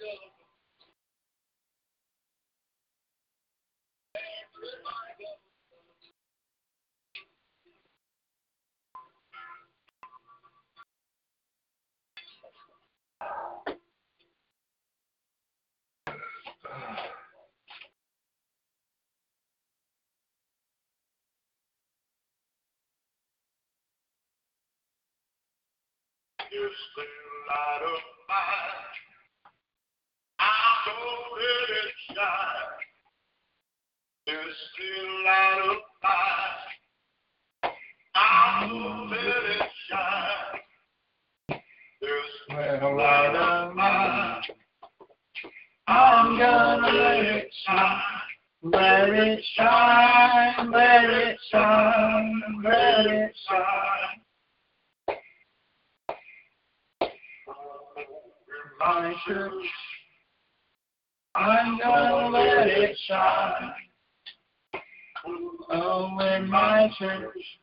You're still out of mind. It shine. Still out of gonna let it shine. Still out of mind. I'm gonna let it shine. Let it shine, let it shine, let it shine. church. I'm gonna let it shine. Oh, in my church,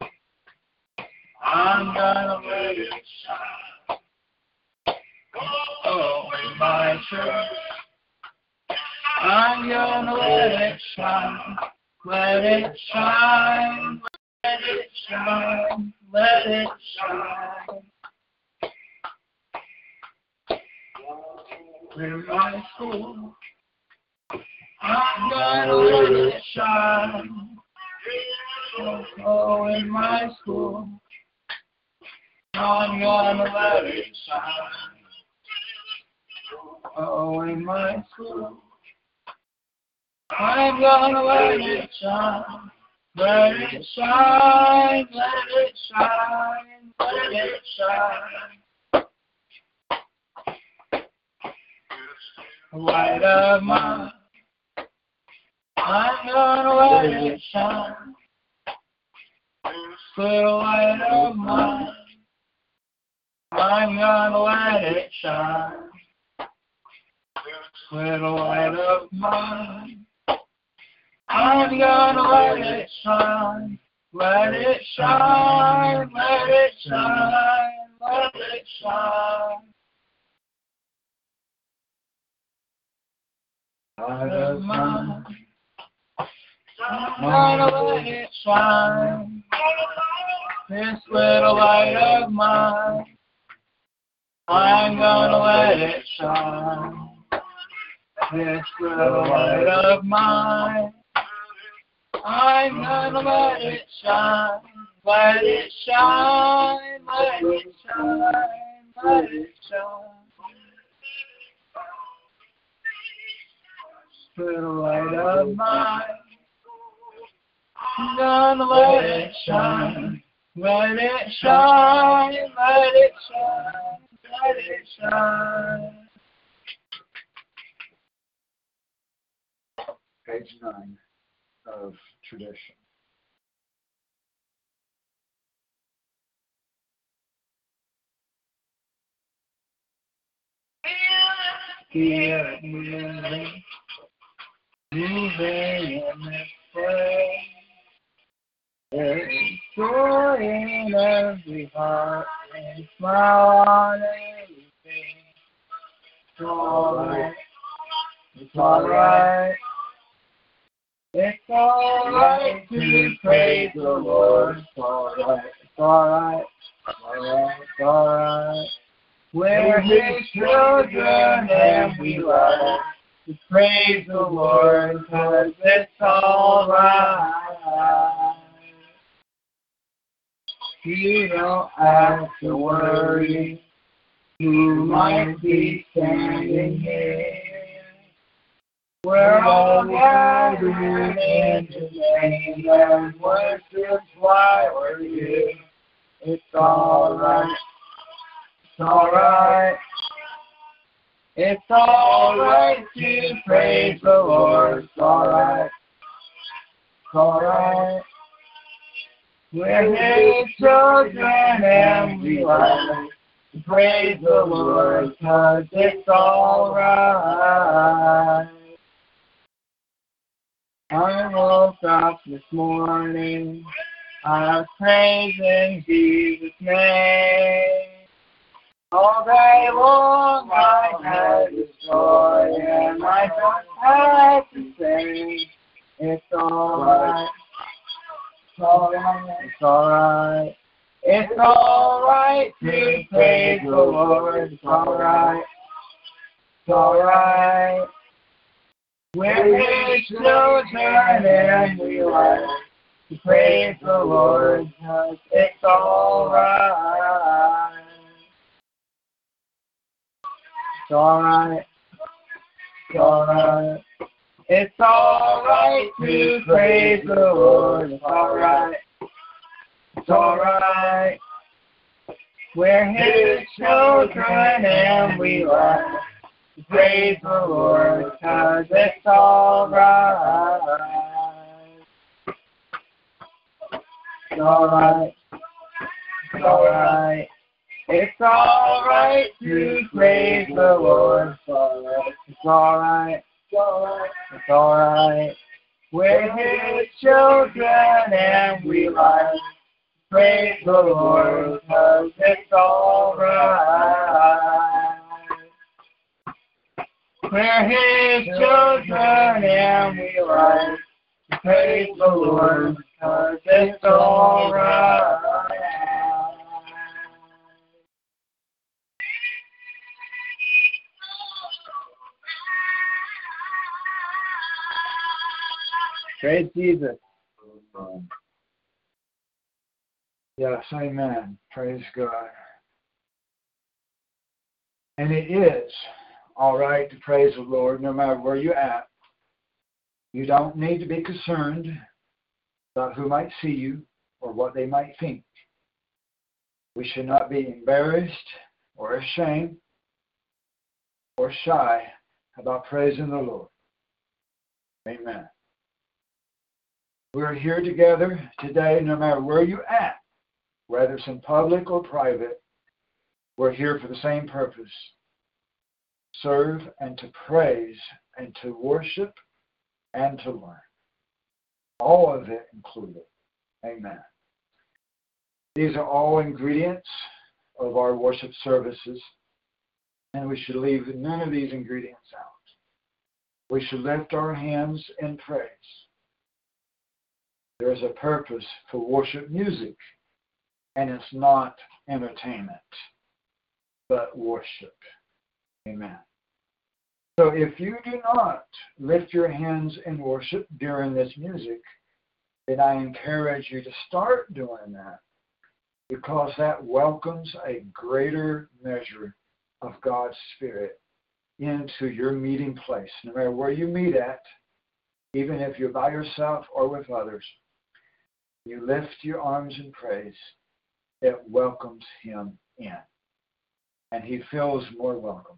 I'm gonna let it shine. Oh, in my church, I'm gonna let it shine. Let it shine, let it shine, let it shine. in my school. I'm gonna let it shine. Oh, in my school. I'm gonna let it shine. Oh, in my school. I'm gonna let it shine. Let it shine, let it shine, let it shine. light of mine. I'm gonna let it shine. Little light of mine. I'm gonna let it shine. Little light of mine. I'm gonna let it shine. Let it shine, let it shine, let it shine. Light of mine. I'm gonna let it shine. This little light of mine. I'm gonna let it shine. This little light of mine. I'm gonna let it shine. Let it shine. Let it shine. Let it shine. little light of mine. Gonna let it shine. Let it shine. Let it shine. Let it shine. Page nine of tradition. Here, moving, moving in this place. There is joy in every heart and smile on every face. It's alright. It's alright. It's alright to praise the Lord. It's alright. It's alright. It's alright. It's alright. We're His children and we love to praise the Lord because it's all right. You don't have to worry You might be standing here. We're all gathered in name and worship why we're here. It's all right. It's all right. It's all right to praise the Lord. It's all right. It's all right. We're His children and we to praise the Lord because it's all right. I woke up this morning. I was praising Jesus' name. All day long I had this joy and I just had to say, it's alright, it's alright, it's alright. It's alright to praise the Lord, it's alright, it's alright. We're His children and we like to praise the Lord it's alright. It's alright. It's alright. It's alright to praise the Lord. It's alright. It's alright. We're His children and we love. praise the Lord because it's alright. It's alright. It's alright. It's alright to praise the Lord. It's alright. It's alright. It's alright. We're His children and we like praise the Lord because it's alright. We're His children and we like praise the Lord because it's alright. Praise Jesus. Um, yes, amen. Praise God. And it is all right to praise the Lord no matter where you're at. You don't need to be concerned about who might see you or what they might think. We should not be embarrassed or ashamed or shy about praising the Lord. Amen. We're here together today, no matter where you're at, whether it's in public or private. We're here for the same purpose serve and to praise and to worship and to learn. All of it included. Amen. These are all ingredients of our worship services, and we should leave none of these ingredients out. We should lift our hands in praise. There is a purpose for worship music, and it's not entertainment, but worship. Amen. So if you do not lift your hands in worship during this music, then I encourage you to start doing that because that welcomes a greater measure of God's Spirit into your meeting place. No matter where you meet at, even if you're by yourself or with others, you lift your arms in praise, it welcomes Him in. And He feels more welcome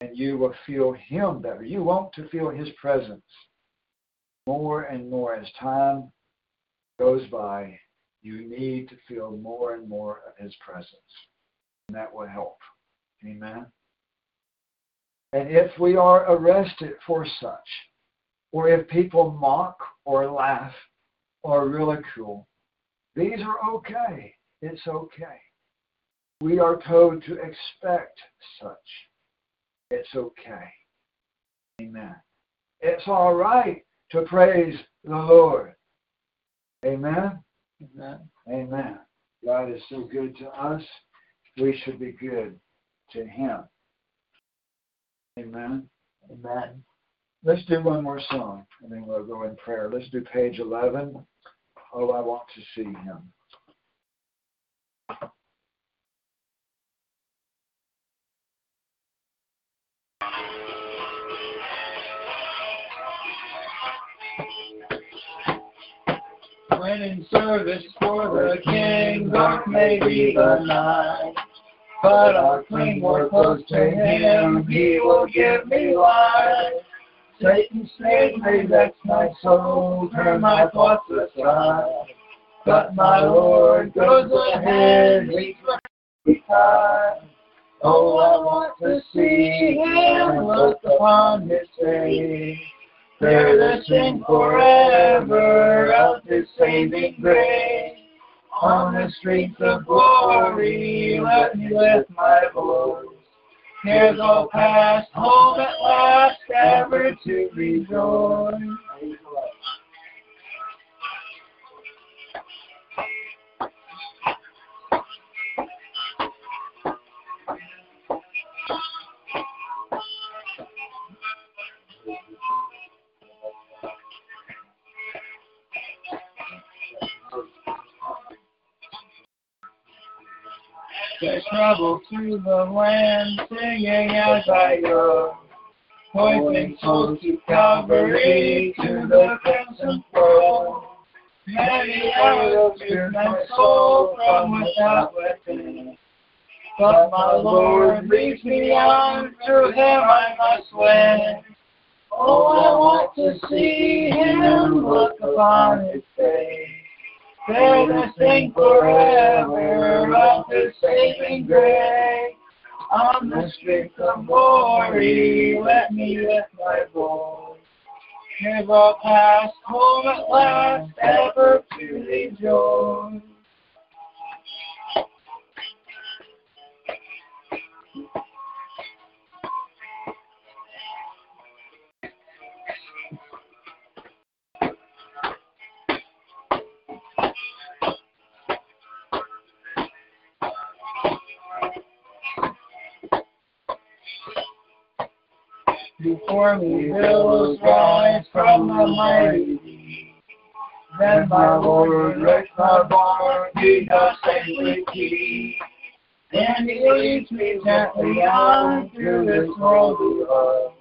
and you will feel Him better. You want to feel His presence more and more as time goes by. You need to feel more and more of His presence, and that will help. Amen. And if we are arrested for such, or if people mock or laugh or ridicule, these are okay. It's okay. We are told to expect such it's okay. Amen. It's all right to praise the Lord. Amen. Amen. Amen. God is so good to us. We should be good to Him. Amen. Amen. Let's do one more song and then we'll go in prayer. Let's do page 11. Oh, I want to see Him. When in service for the King, dark may be the night. But I'll cling more close to Him, He will give me life. Satan's snake may vex my soul, turn my thoughts aside. But my Lord goes ahead, leads me beside. Oh, I want to see Him, look upon His face. Sing forever of His saving grace. On the streets of glory, let me lift my voice. Cares all past, home at last, ever to rejoice. Travel through the land, singing as I go, pointing souls to Calvary, to the crimson throne. Many arrows pierce my soul from without within, but my Lord leads me on, through Him I must win. Oh, I want to see Him, look upon His face. There to sing forever of His saving grace. On the streets of glory, let me lift my voice. Here's all past, home at last, ever to rejoice. Before me billows rise from the mighty. Then my Lord wrecks my barn, he does safely keep. And leads me gently on through this world below.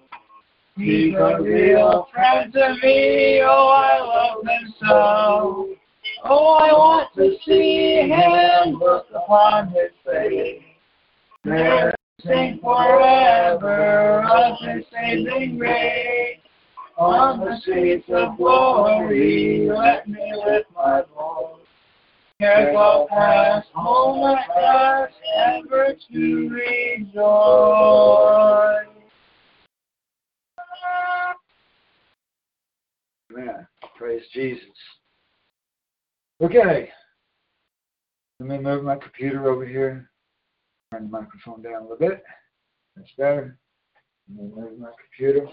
He's a real friend to me, oh I love him so. Oh, I want to see him, look upon his face. There sing forever of His saving grace. On the streets of glory, let me lift my voice. Cares all past, home at last, ever to rejoice. Amen. Praise Jesus. Okay. Let me move my computer over here. Turn the microphone down a little bit. That's better. Move my computer.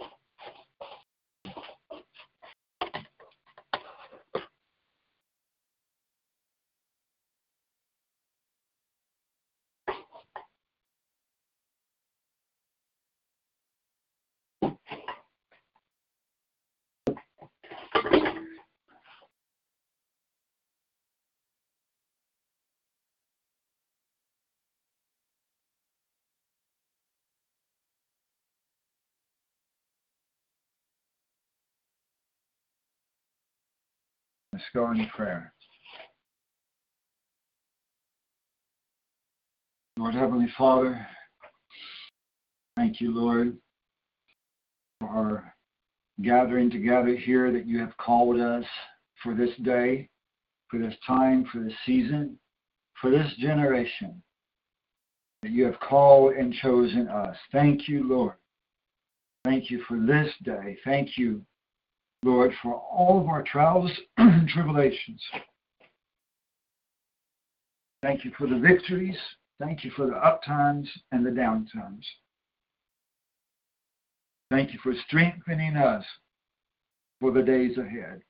Let's go in prayer. Lord Heavenly Father, thank you, Lord, for our gathering together here that you have called us for this day, for this time, for this season, for this generation that you have called and chosen us. Thank you, Lord. Thank you for this day. Thank you Lord, for all of our trials and tribulations. Thank you for the victories. Thank you for the up times and the down times. Thank you for strengthening us for the days ahead.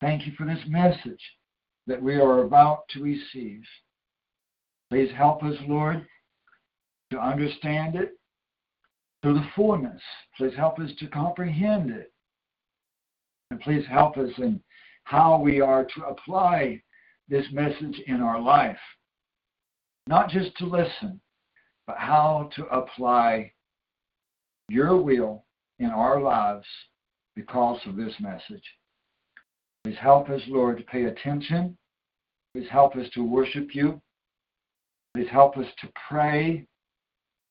Thank you for this message that we are about to receive. Please help us, Lord, to understand it to the fullness. Please help us to comprehend it. And please help us in how we are to apply this message in our life. Not just to listen, but how to apply your will in our lives because of this message. Please help us, Lord, to pay attention. Please help us to worship you. Please help us to pray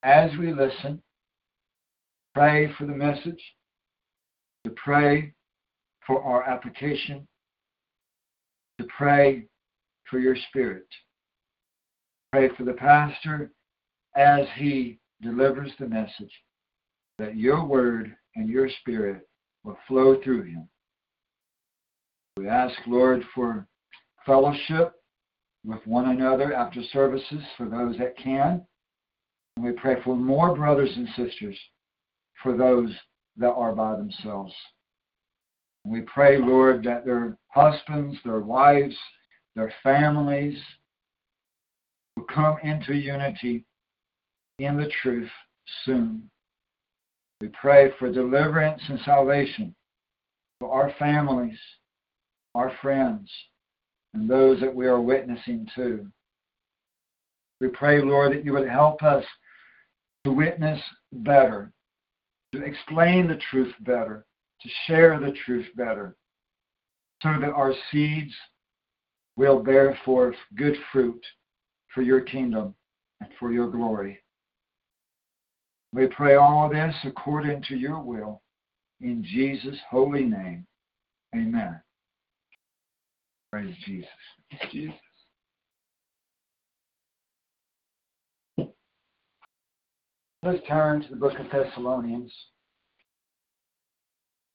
as we listen. Pray for the message, to pray for our application, to pray for your spirit. Pray for the pastor as he delivers the message that your word and your spirit will flow through him. We ask, Lord, for fellowship with one another after services for those that can. And we pray for more brothers and sisters for those that are by themselves. We pray, Lord, that their husbands, their wives, their families will come into unity in the truth soon. We pray for deliverance and salvation for our families, our friends, and those that we are witnessing to. We pray, Lord, that you would help us to witness better, to explain the truth better, to share the truth better, so that our seeds will bear forth good fruit for your kingdom and for your glory. We pray all this according to your will. In Jesus' holy name. Amen. Praise Jesus. Jesus. Let's turn to the book of Thessalonians.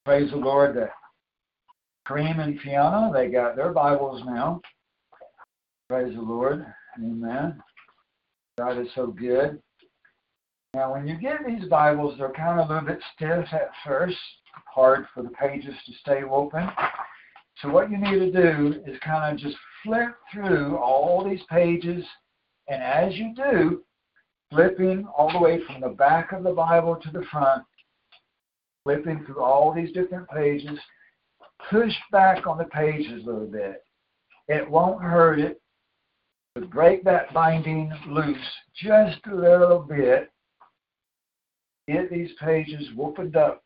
Praise the Lord that Kareem and Fiona, they got their Bibles now. Praise the Lord. Amen. God is so good. Now, when you get these Bibles, they're kind of a little bit stiff at first, hard for the pages to stay open. So, what you need to do is kind of just flip through all these pages, and as you do, flipping all the way from the back of the Bible to the front, flipping through all these different pages, push back on the pages a little bit. It won't hurt it to break that binding loose just a little bit get these pages opened up.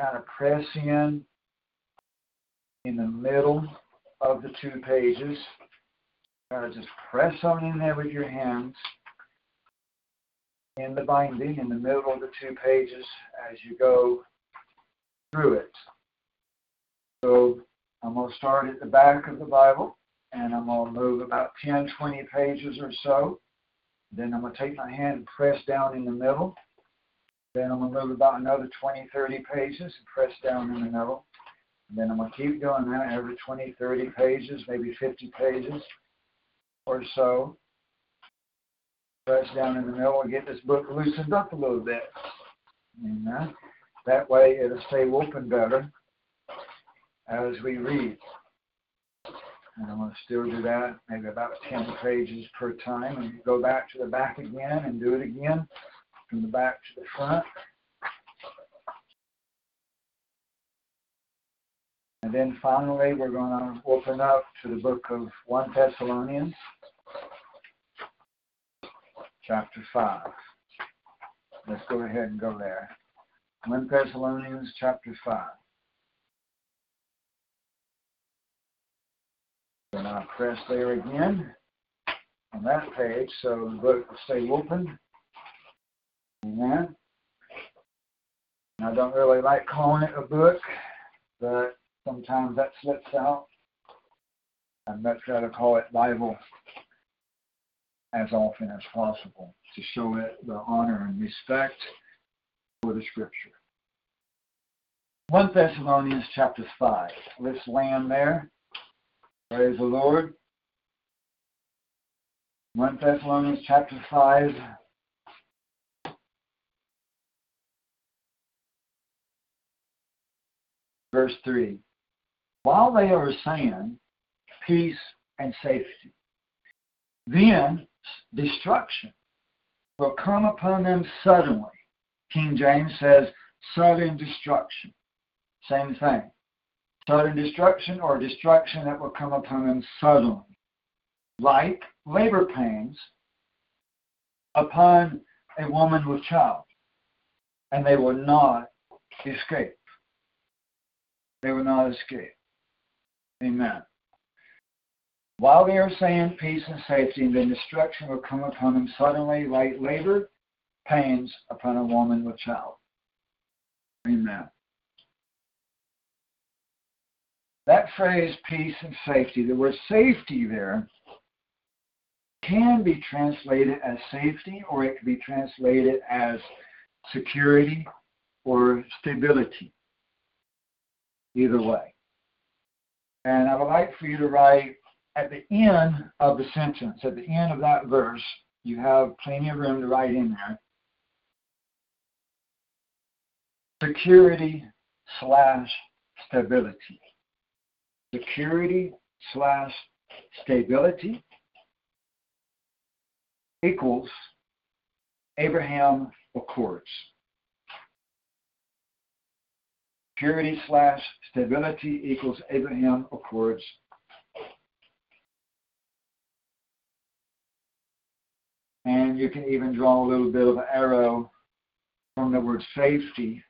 Kind of press in in the middle of the two pages. Kind of just press on in there with your hands in the binding in the middle of the two pages as you go through it. So I'm going to start at the back of the Bible and I'm going to move about 10, 20 pages or so. Then I'm going to take my hand and press down in the middle. Then I'm going to move about another 20, 30 pages and press down in the middle. And then I'm going to keep doing that every 20, 30 pages, maybe 50 pages or so. Press down in the middle and get this book loosened up a little bit. That way it'll stay open better as we read. And I'm going to still do that, maybe about 10 pages per time, and go back to the back again and do it again from the back to the front. And then finally, we're going to open up to the book of 1 Thessalonians, chapter 5. Let's go ahead and go there. 1 Thessalonians, chapter 5. And I'll press there again on that page so the book will stay open. Amen. And I don't really like calling it a book, but sometimes that slips out. I'd much rather call it Bible as often as possible to show it the honor and respect for the Scripture. 1 Thessalonians chapter 5. Let's land there. Praise the Lord. 1 Thessalonians chapter 5. Verse 3. While they are saying peace and safety, then destruction will come upon them suddenly. King James says sudden destruction. Same thing. Sudden destruction or destruction that will come upon them suddenly. Like labor pains upon a woman with child. And they will not escape. They will not escape. Amen. While they are saying peace and safety, then destruction will come upon them suddenly, like labor pains upon a woman with child. Amen. That phrase, peace and safety, the word safety there can be translated as safety or it can be translated as security or stability. Either way. And I would like for you to write at the end of the sentence, at the end of that verse, you have plenty of room to write in there. Security slash stability. Security slash stability equals Abraham Accords. Security slash stability equals Abraham Accords You can even draw a little bit of an arrow from the word safety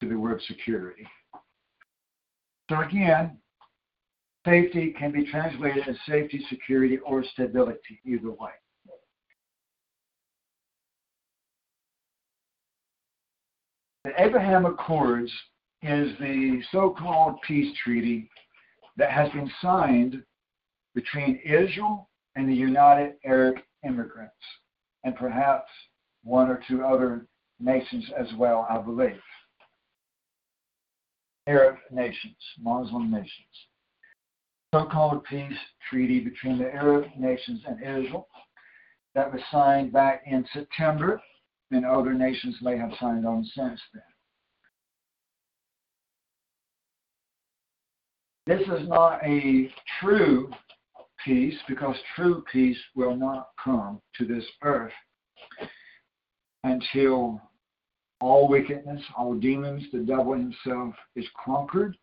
to the word security. So again, safety can be translated as safety, security, or stability, either way. The Abraham Accords is the so called peace treaty that has been signed between Israel and the United Arab Emirates, and perhaps one or two other nations as well, I believe. Arab nations, Muslim nations. So called peace treaty between the Arab nations and Israel that was signed back in September, and other nations may have signed on since then. This is not a true peace because true peace will not come to this earth until all wickedness, all demons, the devil himself is conquered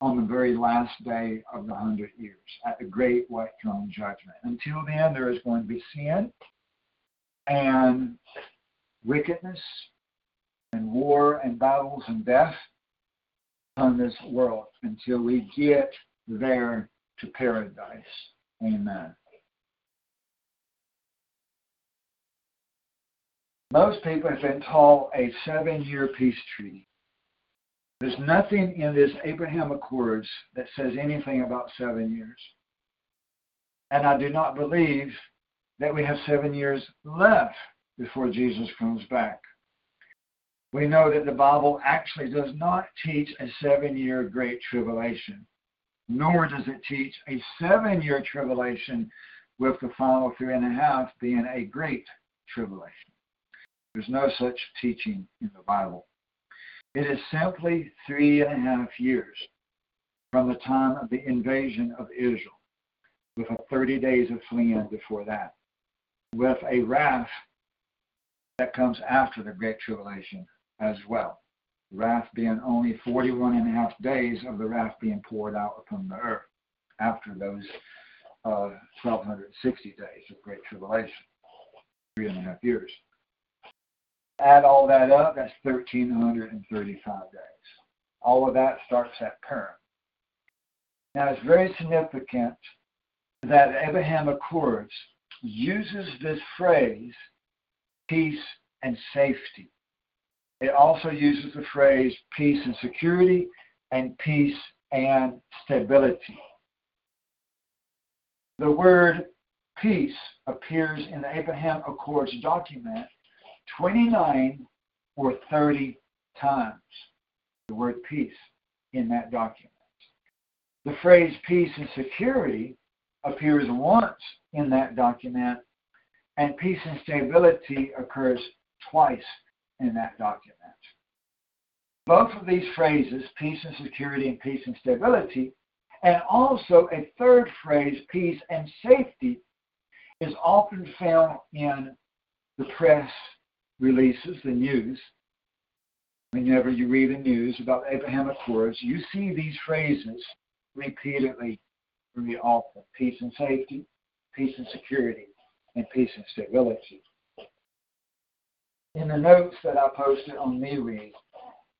on the very last day of the hundred years at the great white throne judgment. Until then, there is going to be sin and wickedness and war and battles and death on this world until we get there to paradise. Amen. Most people have been taught a seven year peace treaty. There's nothing in this Abraham Accords that says anything about seven years. And I do not believe that we have seven years left before Jesus comes back. We know that the Bible actually does not teach a seven year great tribulation nor does it teach a seven year tribulation with the final three and a half being a great tribulation. There's no such teaching in the Bible. It is simply three and a half years from the time of the invasion of Israel, with a 30 days of fleeing before that, with a wrath that comes after the Great Tribulation as well wrath being only 41 and a half days of the wrath being poured out upon the earth after those uh, 1260 days of Great Tribulation, three and a half years. Add all that up, that's 1335 days. All of that starts at Purim. Now, it's very significant that Abraham Accords uses this phrase, peace and safety. It also uses the phrase peace and security and peace and stability. The word peace appears in the Abraham Accords document 29 or 30 times. The word peace in that document. The phrase peace and security appears once in that document, and peace and stability occurs twice in that document. Both of these phrases, peace and security and peace and stability, and also a third phrase, peace and safety, is often found in the press releases, the news. Whenever you read the news about the Abraham Accords, you see these phrases repeatedly very often peace and safety, peace and security, and peace and stability. In the notes that I posted on MeRead,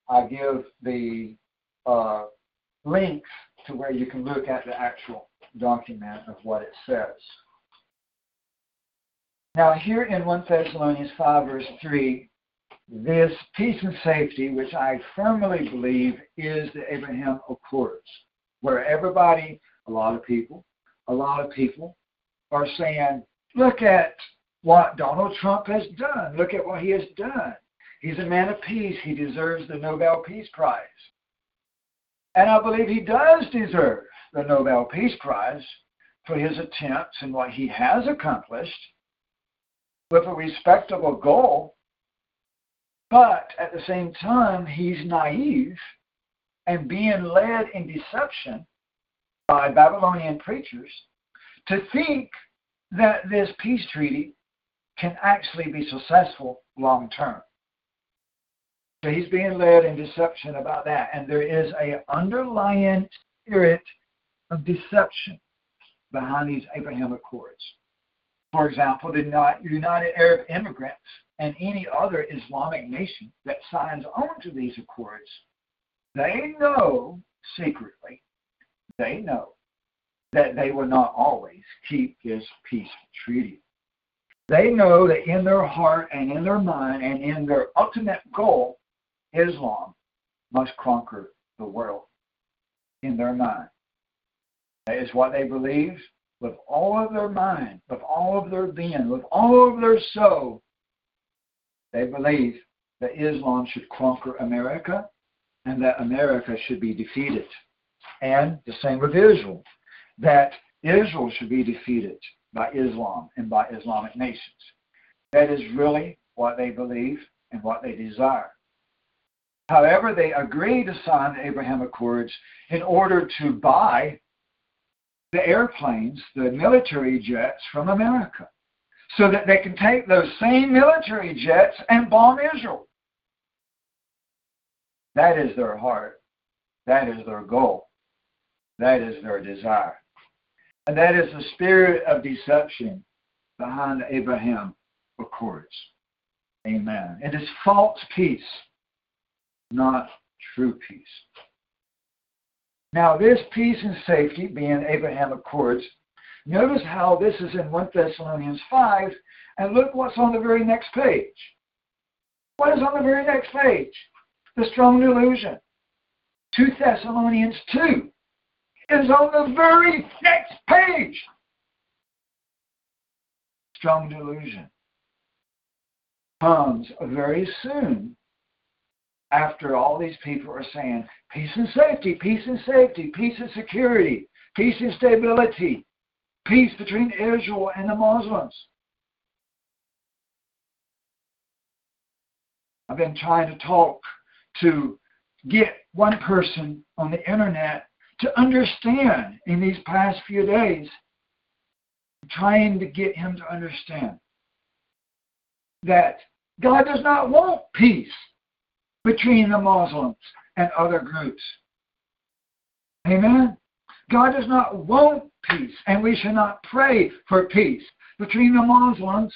I give the uh, links to where you can look at the actual document of what it says. Now, here in 1 Thessalonians 5, verse 3, this peace and safety, which I firmly believe is the Abraham Accords, where everybody, a lot of people, a lot of people are saying, look at what Donald Trump has done. Look at what he has done. He's a man of peace. He deserves the Nobel Peace Prize. And I believe he does deserve the Nobel Peace Prize for his attempts and what he has accomplished with a respectable goal. But at the same time, he's naive and being led in deception by Babylonian preachers to think that this peace treaty can actually be successful long term. So he's being led in deception about that. And there is a underlying spirit of deception behind these Abraham Accords. For example, the United Arab Emirates and any other Islamic nation that signs on to these accords, they know secretly, they know that they will not always keep this peace treaty. They know that in their heart and in their mind and in their ultimate goal, Islam must conquer the world in their mind. That is what they believe with all of their mind, with all of their being, with all of their soul. They believe that Islam should conquer America and that America should be defeated. And the same with Israel, that Israel should be defeated by Islam and by Islamic nations. That is really what they believe and what they desire. However, they agree to sign the Abraham Accords in order to buy the airplanes, the military jets from America, so that they can take those same military jets and bomb Israel. That is their heart. That is their goal. That is their desire. And that is the spirit of deception behind the Abraham Accords. Amen. It is false peace not true peace. Now, this peace and safety, being Abraham Accords, notice how this is in 1 Thessalonians 5, and look what's on the very next page. What is on the very next page? The strong delusion. 2 Thessalonians 2 is on the very next page. Strong delusion comes very soon after all these people are saying peace and safety, peace and safety, peace and security, peace and stability, peace between Israel and the Muslims. I've been trying to talk to get one person on the internet to understand in these past few days, trying to get him to understand that God does not want peace between the Muslims and other groups. Amen? God does not want peace, and we should not pray for peace between the Muslims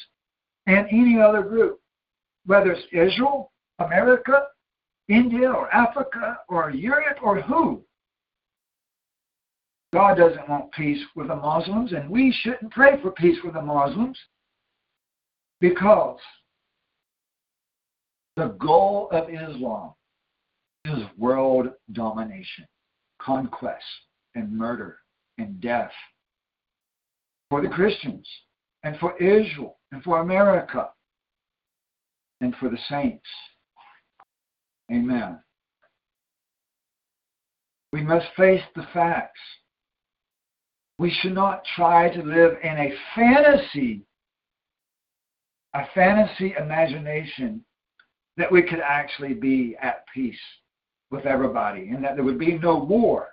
and any other group, whether it's Israel, America, India, or Africa, or Europe, or who. God doesn't want peace with the Muslims, and we shouldn't pray for peace with the Muslims because the goal of Islam is world domination, conquest, and murder and death for the Christians and for Israel and for America and for the saints. Amen. We must face the facts. We should not try to live in a fantasy, a fantasy imagination that we could actually be at peace with everybody and that there would be no war.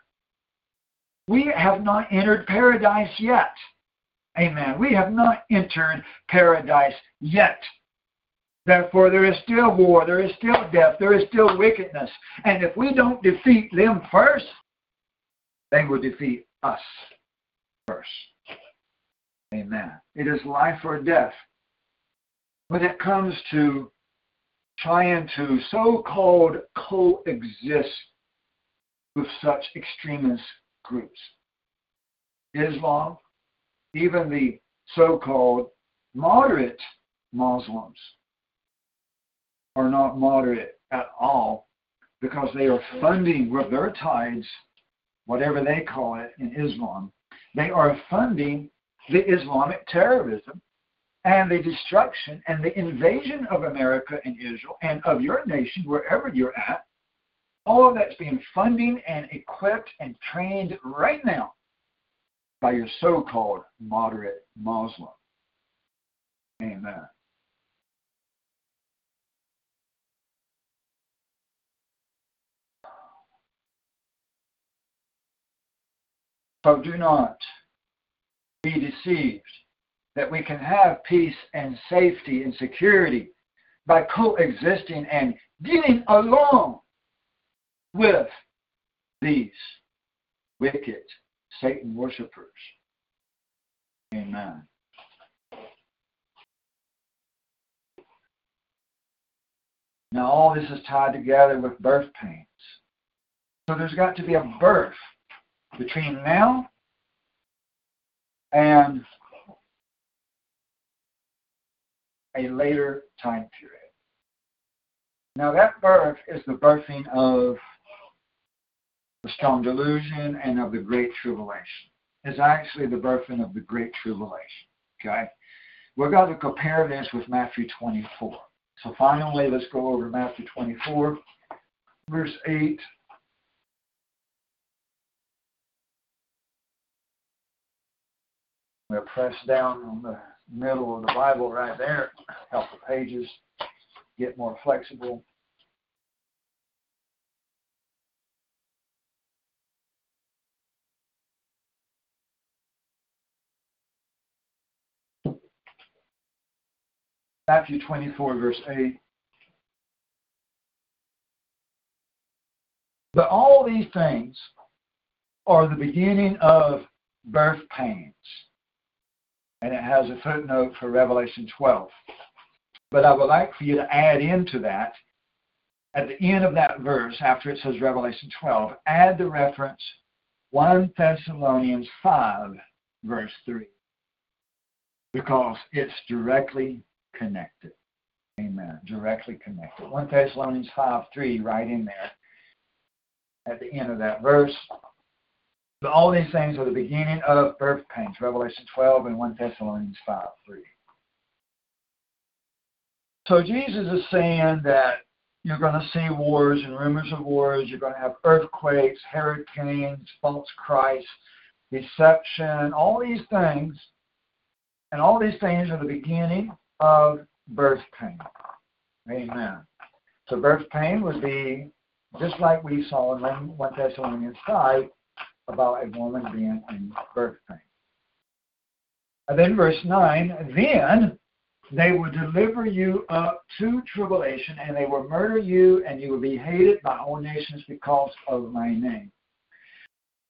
We have not entered paradise yet. Amen. We have not entered paradise yet. Therefore, there is still war, there is still death, there is still wickedness. And if we don't defeat them first, they will defeat us first. Amen. It is life or death. When it comes to trying to so called coexist with such extremist groups, Islam, even the so called moderate Muslims are not moderate at all because they are funding with their tithes, whatever they call it in Islam, they are funding the Islamic terrorism and the destruction and the invasion of America and Israel and of your nation, wherever you're at. All of that's being funded and equipped and trained right now by your so called moderate Muslim. Amen. So do not be deceived that we can have peace and safety and security by coexisting and getting along with these wicked Satan worshippers. Amen. Now, all this is tied together with birth pains. So there's got to be a birth between now and a later time period. Now, that birth is the birthing of the strong delusion and of the great tribulation. Is actually the birthing of the great tribulation. Okay? We're going to compare this with Matthew 24. So finally, let's go over Matthew 24, verse 8 We'll press down on the middle of the Bible right there, help the pages get more flexible. Matthew 24, verse 8. But all these things are the beginning of birth pains and it has a footnote for Revelation 12. But I would like for you to add into that, at the end of that verse, after it says Revelation 12, add the reference 1 Thessalonians 5, verse 3, because it's directly connected. Amen. Directly connected. 1 Thessalonians 5, 3, right in there at the end of that verse. But all these things are the beginning of birth pains, Revelation 12 and 1 Thessalonians 5 3. So Jesus is saying that you're going to see wars and rumors of wars. You're going to have earthquakes, hurricanes, false Christ, deception, all these things. And all these things are the beginning of birth pain. Amen. So birth pain would be just like we saw in 1 Thessalonians 5, about a woman being in birth pain. And then verse 9, then they will deliver you up to tribulation, and they will murder you, and you will be hated by all nations because of my name.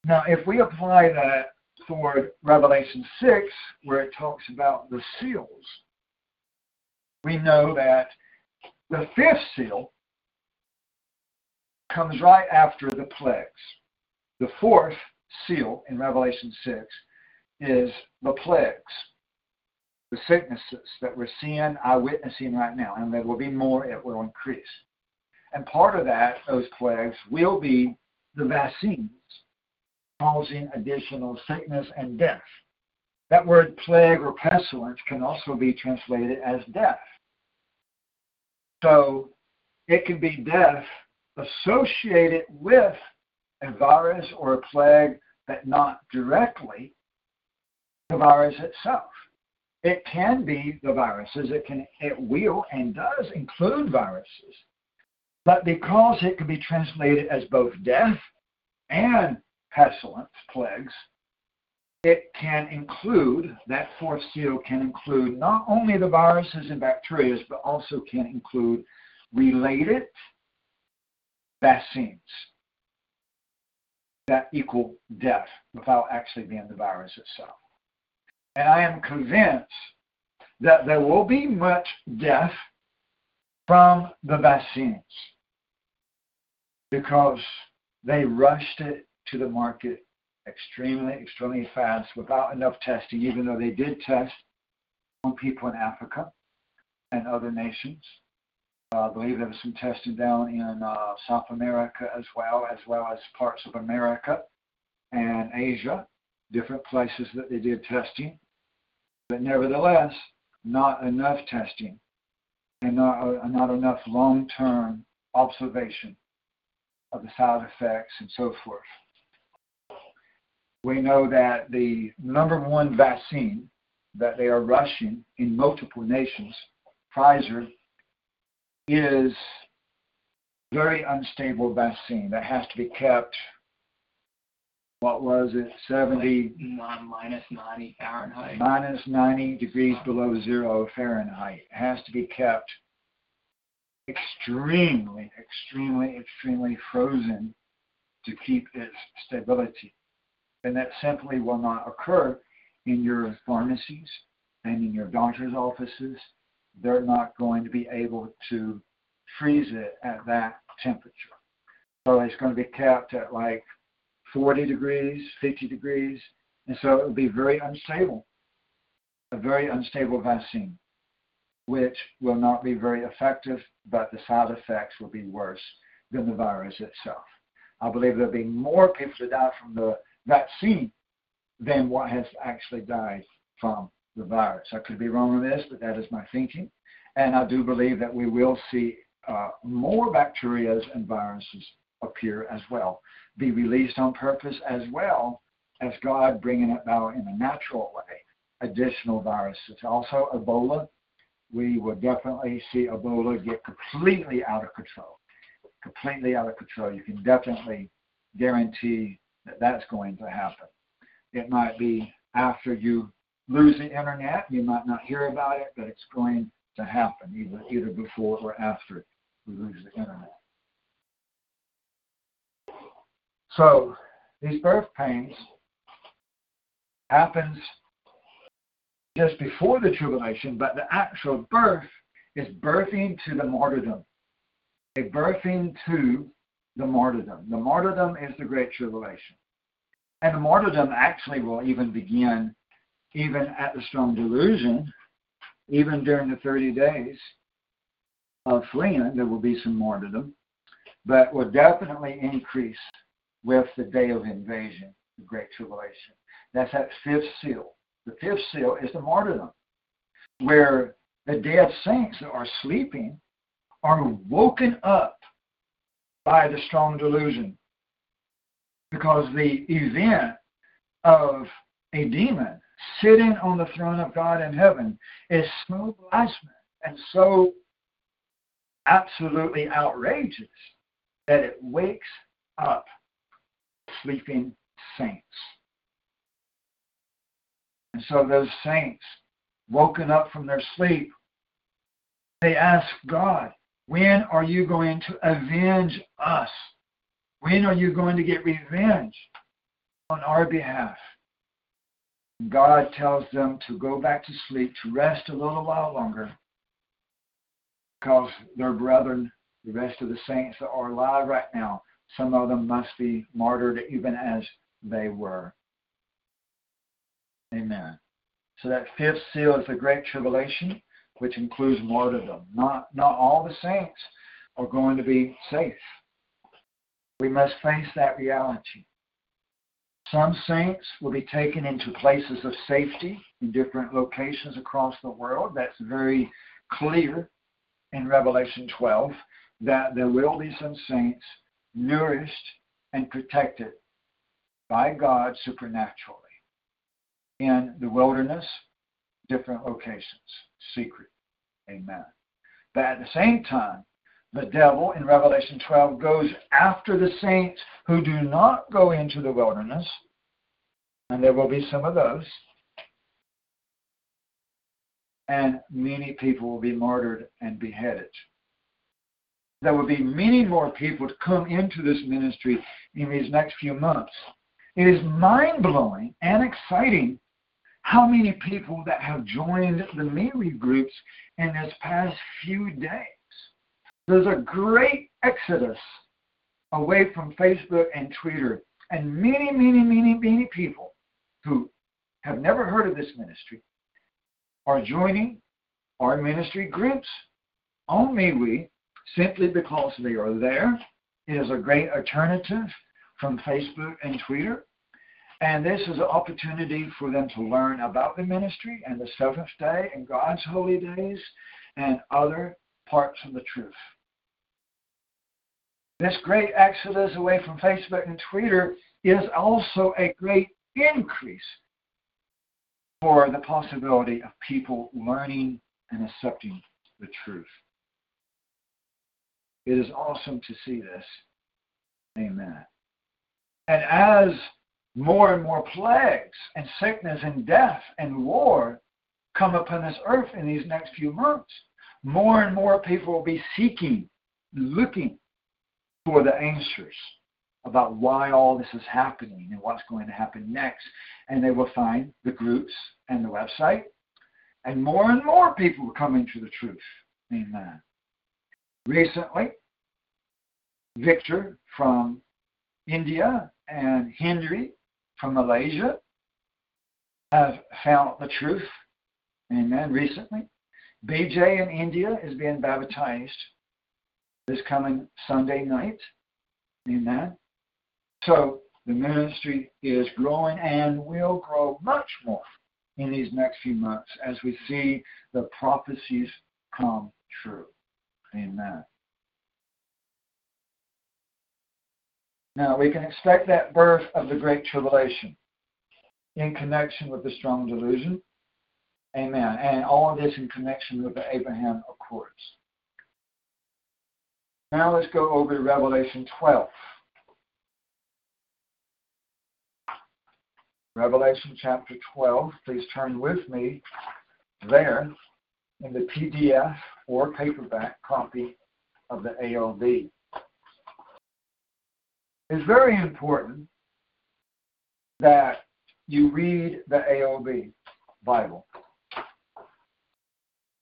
Now, if we apply that toward Revelation 6, where it talks about the seals, we know that the fifth seal comes right after the plagues. The fourth seal in Revelation 6 is the plagues, the sicknesses that we're seeing, eyewitnessing right now, and there will be more, it will increase. And part of that, those plagues, will be the vaccines causing additional sickness and death. That word plague or pestilence can also be translated as death. So it can be death associated with a virus or a plague, but not directly the virus itself. It can be the viruses. It can, it will, and does include viruses. But because it can be translated as both death and pestilence, plagues, it can include, that fourth seal can include not only the viruses and bacteria, but also can include related vaccines that equal death without actually being the virus itself. And I am convinced that there will be much death from the vaccines because they rushed it to the market extremely, extremely fast without enough testing, even though they did test on people in Africa and other nations. Uh, I believe there was some testing down in uh, South America as well, as well as parts of America and Asia, different places that they did testing. But nevertheless, not enough testing and not, uh, not enough long term observation of the side effects and so forth we know that the number one vaccine that they are rushing in multiple nations, Pfizer, is very unstable vaccine that has to be kept. What was it? 70 minus 90 Fahrenheit. Minus 90 degrees below zero Fahrenheit. It has to be kept extremely, extremely, extremely frozen to keep its stability and that simply will not occur in your pharmacies and in your doctor's offices. They're not going to be able to freeze it at that temperature. So it's going to be kept at like 40 degrees, 50 degrees, and so it will be very unstable, a very unstable vaccine, which will not be very effective, but the side effects will be worse than the virus itself. I believe there'll be more people to die from the vaccine than what has actually died from the virus. I could be wrong on this, but that is my thinking. And I do believe that we will see uh, more bacteria and viruses appear as well, be released on purpose as well as God bringing about in a natural way additional viruses. Also, Ebola, we will definitely see Ebola get completely out of control. Completely out of control. You can definitely guarantee that that's going to happen. It might be after you lose the internet, you might not hear about it, but it's going to happen either either before or after we lose the internet. So these birth pains happens just before the tribulation, but the actual birth is birthing to the martyrdom. A birthing to the martyrdom. The martyrdom is the Great Tribulation. And the martyrdom actually will even begin even at the strong delusion, even during the 30 days of fleeing, there will be some martyrdom, but will definitely increase with the day of invasion, the Great Tribulation. That's that fifth seal. The fifth seal is the martyrdom, where the dead saints that are sleeping are woken up by the strong delusion. Because the event of a demon sitting on the throne of God in heaven is so blasphemous and so absolutely outrageous that it wakes up sleeping saints. And so those saints, woken up from their sleep, they ask God, when are you going to avenge us? When are you going to get revenge on our behalf? God tells them to go back to sleep, to rest a little while longer, because their brethren, the rest of the saints that are alive right now, some of them must be martyred even as they were. Amen. So that fifth seal is the Great Tribulation which includes martyrdom. Not, not all the saints are going to be safe. We must face that reality. Some saints will be taken into places of safety in different locations across the world. That's very clear in Revelation 12 that there will be some saints nourished and protected by God supernaturally in the wilderness, different locations, secret. Amen. But at the same time, the devil in Revelation 12 goes after the saints who do not go into the wilderness And there will be some of those. And many people will be martyred and beheaded. There will be many more people to come into this ministry in these next few months. It is mind blowing and exciting how many people that have joined the Mary groups in this past few days. There's a great exodus away from Facebook and Twitter, and many, many, many, many people who have never heard of this ministry are joining our ministry groups on MeWe simply because they are there. It is a great alternative from Facebook and Twitter. And this is an opportunity for them to learn about the ministry and the seventh day and God's holy days and other parts of the truth. This great exodus away from Facebook and Twitter is also a great increase for the possibility of people learning and accepting the truth. It is awesome to see this. Amen. And as more and more plagues and sickness and death and war come upon this earth in these next few months, more and more people will be seeking, looking for the answers about why all this is happening and what's going to happen next. And they will find the groups and the website, and more and more people will come into the truth. Amen. Recently, Victor from India and Henry from Malaysia have found the truth. Amen. Recently, BJ in India is being baptized this coming Sunday night. Amen. So the ministry is growing and will grow much more in these next few months as we see the prophecies come true. Amen. Now, we can expect that birth of the Great Tribulation in connection with the strong delusion. Amen. And all of this in connection with the Abraham Accords. Now let's go over to Revelation 12. Revelation chapter 12. Please turn with me there in the PDF or paperback copy of the AOB. It's very important that you read the AOB Bible.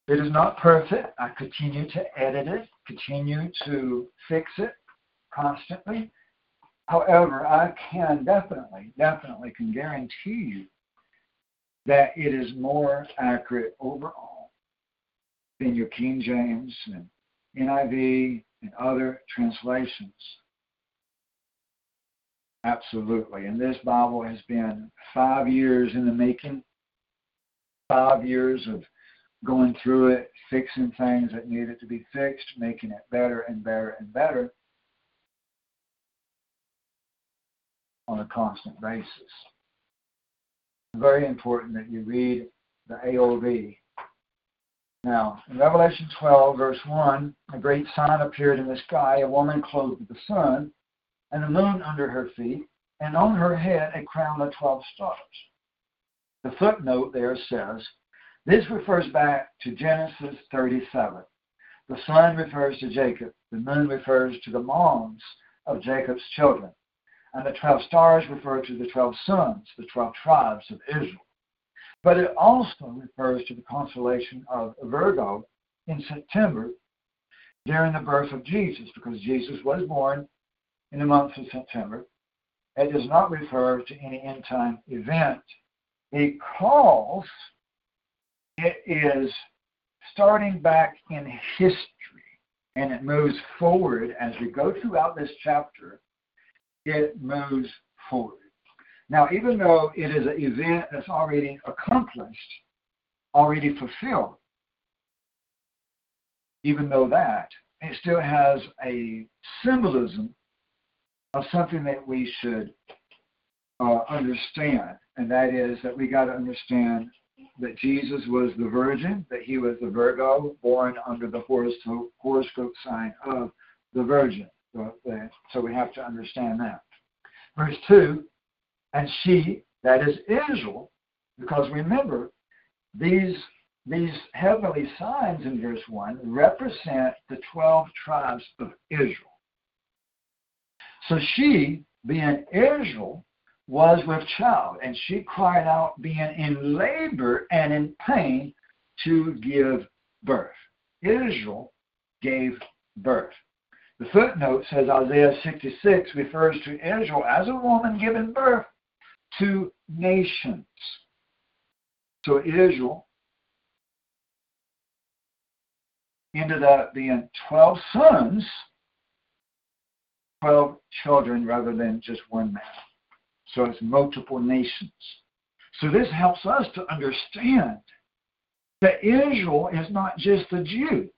It is not perfect. I continue to edit it, continue to fix it constantly. However, I can definitely, definitely can guarantee you that it is more accurate overall than your King James and NIV and other translations. Absolutely. And this Bible has been five years in the making, five years of going through it, fixing things that needed to be fixed, making it better and better and better on a constant basis. Very important that you read the AOB. Now, in Revelation 12, verse 1, a great sign appeared in the sky, a woman clothed with the sun and the moon under her feet, and on her head a crown of 12 stars. The footnote there says, this refers back to Genesis 37. The sun refers to Jacob, the moon refers to the moms of Jacob's children, and the 12 stars refer to the 12 sons, the 12 tribes of Israel. But it also refers to the constellation of Virgo in September during the birth of Jesus, because Jesus was born in the month of September. It does not refer to any end time event because it is starting back in history and it moves forward as we go throughout this chapter. It moves forward. Now, even though it is an event that's already accomplished, already fulfilled, even though that, it still has a symbolism of something that we should uh, understand, and that is that we got to understand that Jesus was the virgin, that he was the Virgo, born under the horoscope, sign of the Virgin. So, so we have to understand that. Verse 2 And she, that is Israel, because remember, these these heavenly signs in verse 1 represent the 12 tribes of Israel. So she, being Israel, was with child, and she cried out, being in labor and in pain to give birth. Israel gave birth. The footnote says Isaiah 66 refers to Israel as a woman giving birth to nations. So Israel ended up being 12 sons, 12 children rather than just one man. So it's multiple nations. So this helps us to understand that Israel is not just the Jews,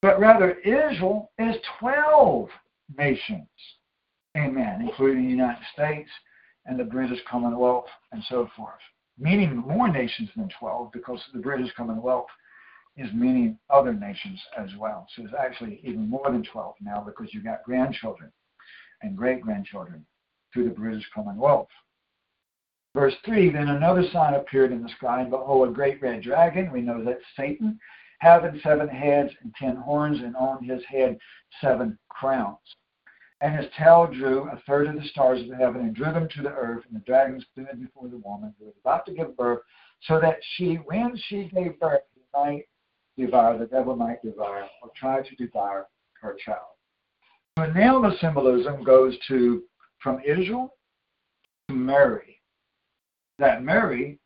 but rather Israel is 12 nations. Amen, including the United States and the British Commonwealth and so forth. Meaning more nations than 12 because the British Commonwealth is many other nations as well. So it's actually even more than 12 now because you've got grandchildren and great grandchildren through the British Commonwealth. Verse 3 Then another sign appeared in the sky, and behold, a great red dragon. We know that's Satan, having seven heads and ten horns, and on his head seven crowns. And his tail drew a third of the stars of heaven and drew them to the earth, and the dragon stood before the woman who was about to give birth, so that she, when she gave birth, might devour, the devil might devour, or try to devour her child. So now the symbolism goes to from Israel to Mary. That Mary,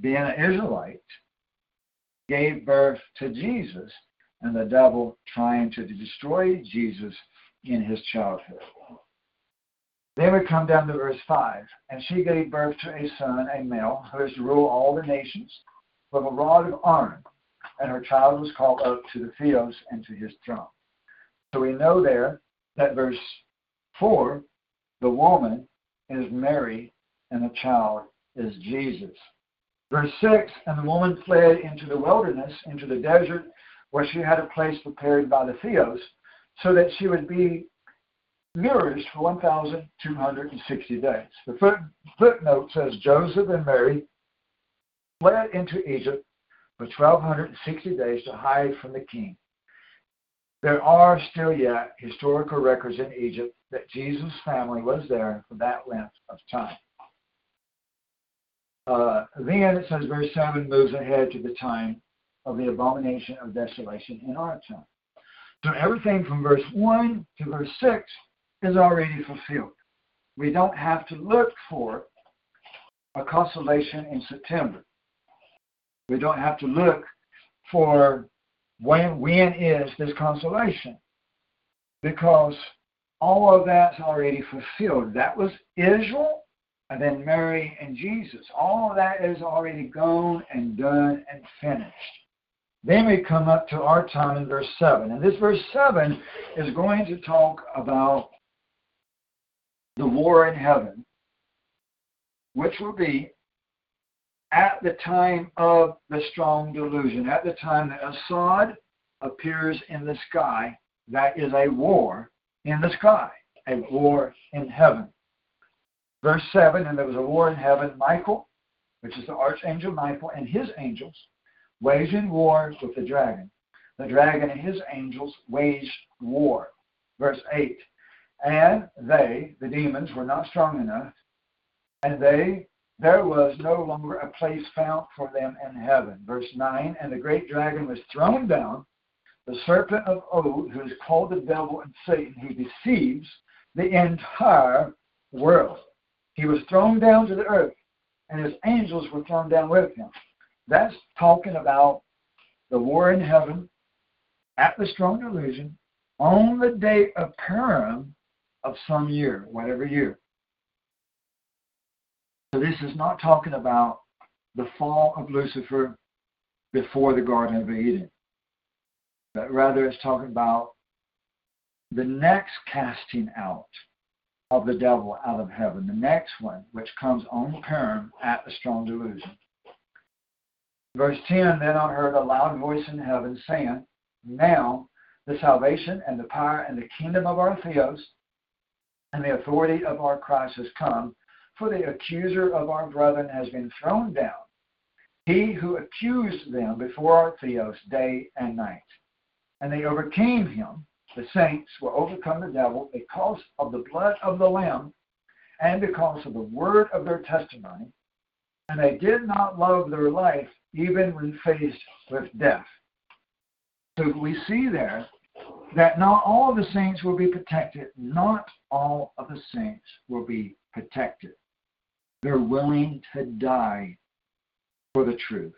being an Israelite, gave birth to Jesus, and the devil trying to destroy Jesus in his childhood. Then we come down to verse 5. And she gave birth to a son, a male, who is to rule all the nations with a rod of iron and her child was called up to the Theos and to his throne. So we know there that verse 4, the woman is Mary and the child is Jesus. Verse 6, and the woman fled into the wilderness, into the desert, where she had a place prepared by the Theos, so that she would be nourished for 1,260 days. The foot, footnote says Joseph and Mary fled into Egypt for 1,260 days to hide from the king. There are still yet historical records in Egypt that Jesus' family was there for that length of time. Uh, then it says verse 7 moves ahead to the time of the abomination of desolation in our time. So everything from verse 1 to verse 6 is already fulfilled. We don't have to look for a constellation in September. We don't have to look for when when is this constellation. Because all of that's already fulfilled. That was Israel and then Mary and Jesus. All of that is already gone and done and finished. Then we come up to our time in verse 7. And this verse 7 is going to talk about the war in heaven, which will be at the time of the strong delusion, at the time that Assad appears in the sky, that is a war in the sky, a war in heaven. Verse 7 And there was a war in heaven. Michael, which is the archangel Michael, and his angels waging war with the dragon. The dragon and his angels waged war. Verse 8 And they, the demons, were not strong enough, and they there was no longer a place found for them in heaven. Verse 9 And the great dragon was thrown down, the serpent of old, who is called the devil and Satan, who deceives the entire world. He was thrown down to the earth, and his angels were thrown down with him. That's talking about the war in heaven at the strong delusion on the day of Purim of some year, whatever year. So this is not talking about the fall of Lucifer before the Garden of Eden, but rather it's talking about the next casting out of the devil out of heaven, the next one, which comes on Purim at the strong delusion. Verse 10 Then I heard a loud voice in heaven saying, Now the salvation and the power and the kingdom of our Theos and the authority of our Christ has come for the accuser of our brethren has been thrown down, he who accused them before our Theos day and night. And they overcame him. The saints will overcome the devil because of the blood of the Lamb and because of the word of their testimony. And they did not love their life even when faced with death. So we see there that not all of the saints will be protected. Not all of the saints will be protected. They're willing to die for the truth.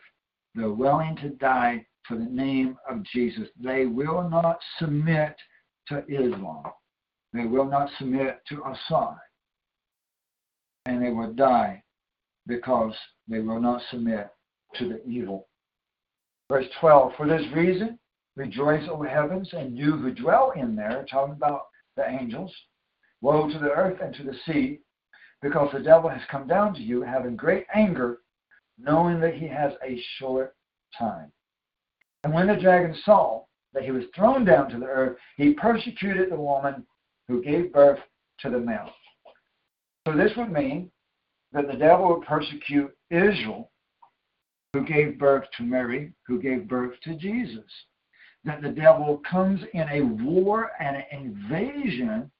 They're willing to die for the name of Jesus. They will not submit to Islam. They will not submit to Assad. And they will die because they will not submit to the evil. Verse 12 For this reason, rejoice, O heavens, and you who dwell in there, talking about the angels. Woe to the earth and to the sea, because the devil has come down to you, having great anger, knowing that he has a short time. And when the dragon saw that he was thrown down to the earth, he persecuted the woman who gave birth to the male. So this would mean that the devil would persecute Israel, who gave birth to Mary, who gave birth to Jesus. That the devil comes in a war and an invasion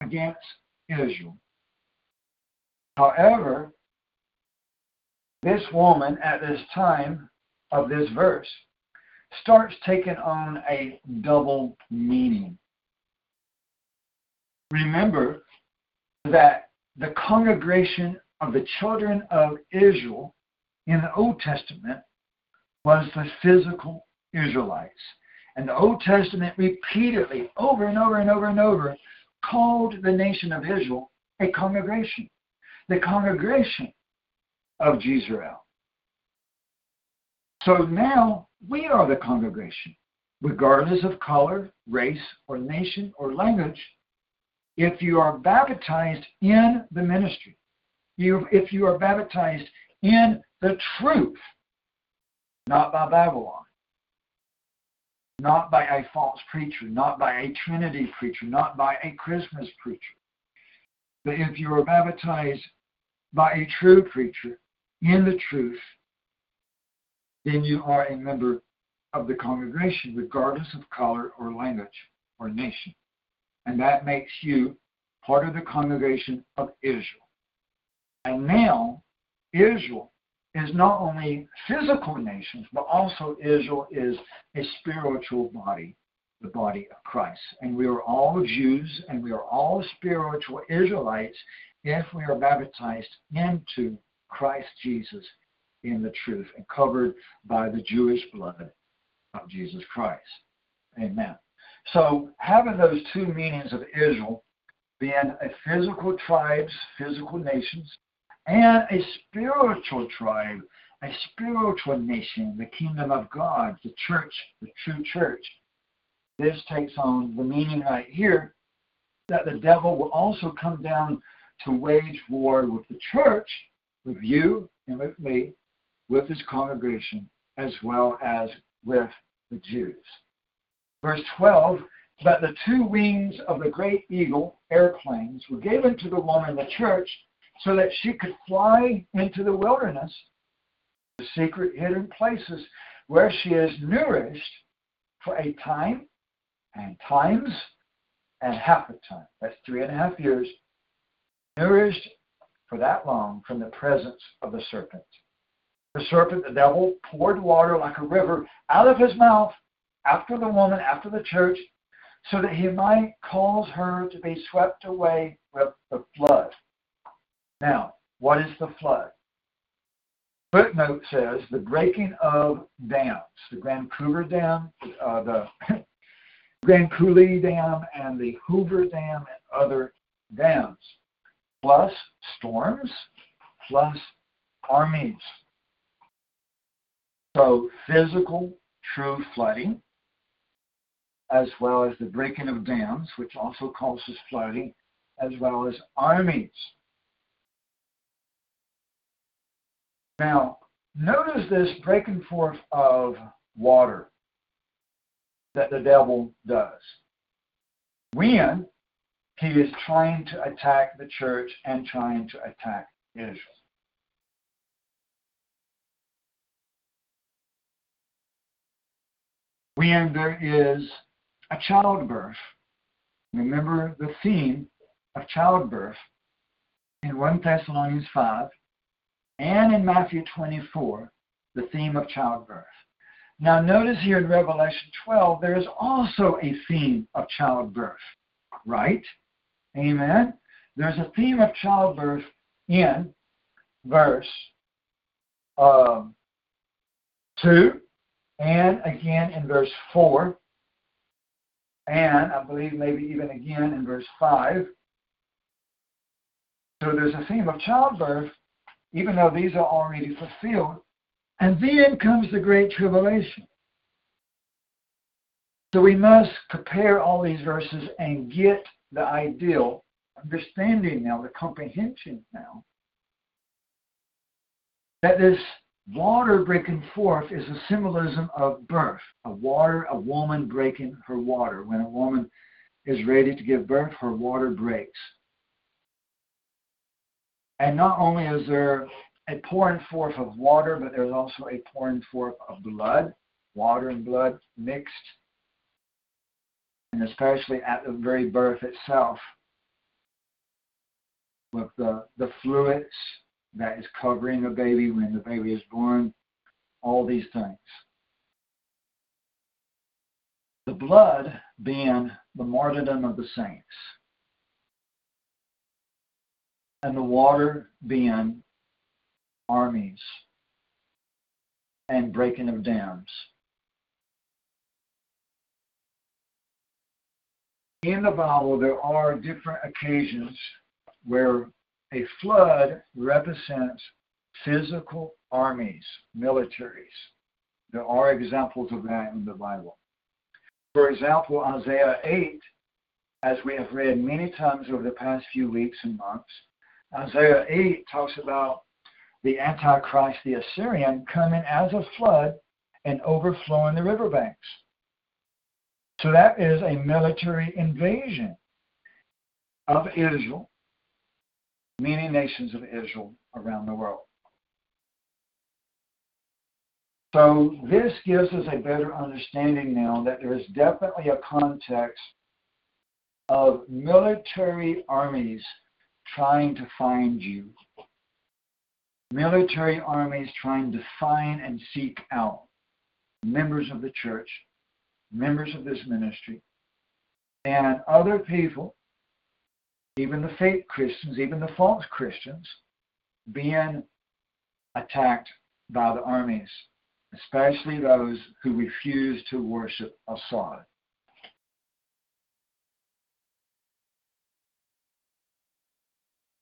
against Israel. However, this woman at this time of this verse starts taking on a double meaning. Remember that the congregation of the children of Israel in the Old Testament was the physical Israelites. And the Old Testament repeatedly, over and over and over and over, called the nation of Israel a congregation, the congregation of Israel. So now we are the congregation, regardless of color, race, or nation, or language. If you are baptized in the ministry, you, if you are baptized in the truth, not by Babylon, not by a false preacher, not by a Trinity preacher, not by a Christmas preacher, but if you are baptized by a true preacher in the truth, then you are a member of the congregation, regardless of color or language or nation. And that makes you part of the congregation of Israel. And now, Israel is not only physical nations, but also Israel is a spiritual body, the body of Christ. And we are all Jews and we are all spiritual Israelites if we are baptized into Christ Jesus in the truth and covered by the Jewish blood of Jesus Christ. Amen. So, having those two meanings of Israel being a physical tribes, physical nations, and a spiritual tribe, a spiritual nation, the kingdom of God, the church, the true church. This takes on the meaning right here that the devil will also come down to wage war with the church, with you and with me, with his congregation, as well as with the Jews. Verse 12 But the two wings of the great eagle, airplanes, were given to the woman, the church, so that she could fly into the wilderness, the secret hidden places where she is nourished for a time and times and half a time. That's three and a half years. Nourished for that long from the presence of the serpent. The serpent, the devil, poured water like a river out of his mouth after the woman, after the church, so that he might cause her to be swept away with the flood. Now, what is the flood? Footnote says the breaking of dams, the Grand Coulee Dam, uh, the Grand Coulee Dam, and the Hoover Dam, and other dams, plus storms, plus armies. So, physical, true flooding, as well as the breaking of dams, which also causes flooding, as well as armies. Now, notice this breaking forth of water that the devil does. When he is trying to attack the church and trying to attack Israel. When there is a childbirth, remember the theme of childbirth in 1 Thessalonians 5 and in Matthew 24, the theme of childbirth. Now, notice here in Revelation 12, there is also a theme of childbirth, right? Amen. There's a theme of childbirth in verse um, 2 and again in verse 4 and I believe maybe even again in verse 5. So there's a theme of childbirth, even though these are already fulfilled. And then comes the Great Tribulation. So we must compare all these verses and get the ideal understanding now, the comprehension now, that this water breaking forth is a symbolism of birth. A water, a woman breaking her water. When a woman is ready to give birth, her water breaks. And not only is there a pouring forth of water, but there's also a pouring forth of blood, water and blood mixed, and especially at the very birth itself, with the, the fluids that is covering the baby when the baby is born, all these things. The blood being the martyrdom of the saints, and the water being armies and breaking of dams. In the Bible, there are different occasions where a flood represents physical armies, militaries. There are examples of that in the Bible. For example, Isaiah 8, as we have read many times over the past few weeks and months, Isaiah 8 talks about the Antichrist, the Assyrian, coming as a flood and overflowing the riverbanks. So that is a military invasion of Israel, many nations of Israel around the world. So this gives us a better understanding now that there is definitely a context of military armies trying to find you military armies trying to find and seek out members of the church, members of this ministry, and other people, even the fake Christians, even the false Christians, being attacked by the armies, especially those who refuse to worship Assad.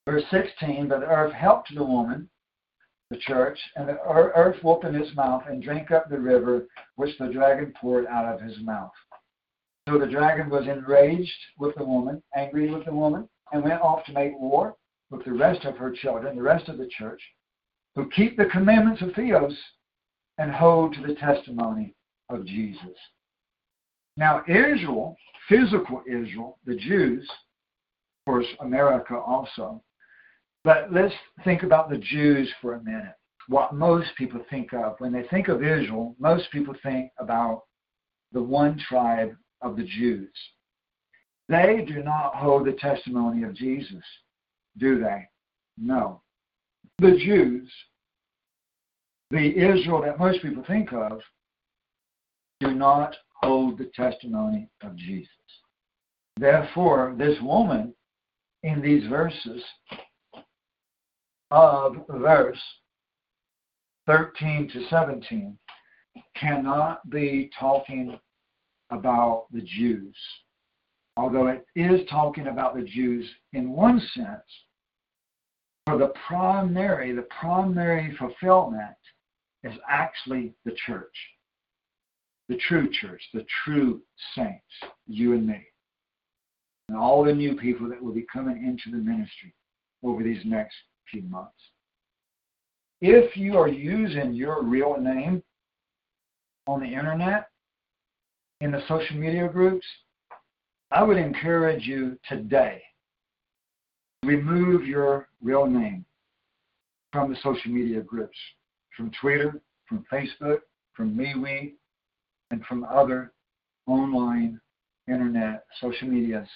Verse 16, but the earth helped the woman the church, and the earth opened its mouth and drank up the river which the dragon poured out of his mouth. So the dragon was enraged with the woman, angry with the woman, and went off to make war with the rest of her children, the rest of the church, who keep the commandments of Theos and hold to the testimony of Jesus. Now, Israel, physical Israel, the Jews, of course, America also, but let's think about the Jews for a minute. What most people think of when they think of Israel, most people think about the one tribe of the Jews. They do not hold the testimony of Jesus, do they? No. The Jews, the Israel that most people think of, do not hold the testimony of Jesus. Therefore, this woman in these verses of verse 13 to 17 cannot be talking about the Jews. Although it is talking about the Jews in one sense, for the primary, the primary fulfillment is actually the church. The true church, the true saints, you and me. And all the new people that will be coming into the ministry over these next few months. If you are using your real name on the internet, in the social media groups, I would encourage you today, remove your real name from the social media groups, from Twitter, from Facebook, from MeWe, and from other online internet social medias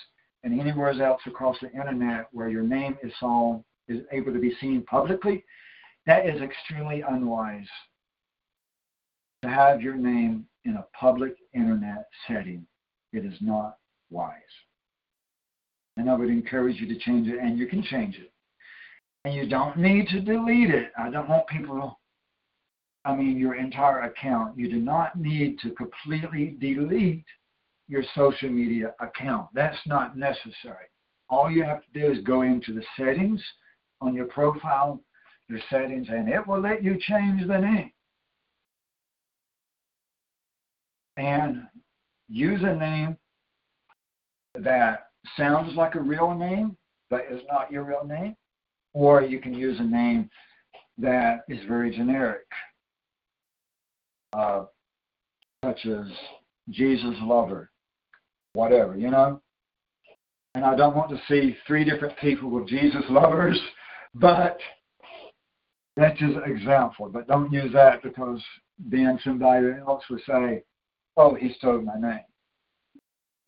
and anywhere else across the internet where your name is saw is able to be seen publicly, that is extremely unwise to have your name in a public internet setting. It is not wise. And I would encourage you to change it, and you can change it. And you don't need to delete it. I don't want people, I mean, your entire account. You do not need to completely delete your social media account. That's not necessary. All you have to do is go into the settings on your profile, your settings, and it will let you change the name. And use a name that sounds like a real name but is not your real name, or you can use a name that is very generic, uh, such as Jesus Lover, whatever, you know. And I don't want to see three different people with Jesus lovers, but that's just an example. But don't use that because then somebody else will say, oh, he stole my name.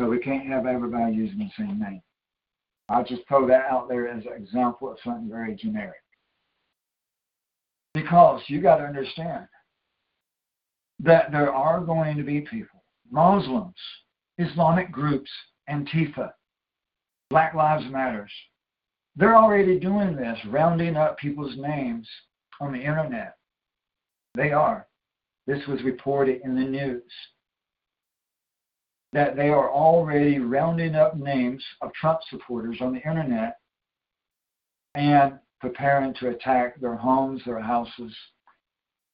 So we can't have everybody using the same name. I'll just throw that out there as an example of something very generic. Because you got to understand that there are going to be people, Muslims, Islamic groups, Antifa, Black Lives Matters. They're already doing this, rounding up people's names on the internet. They are. This was reported in the news that they are already rounding up names of Trump supporters on the internet and preparing to attack their homes, their houses,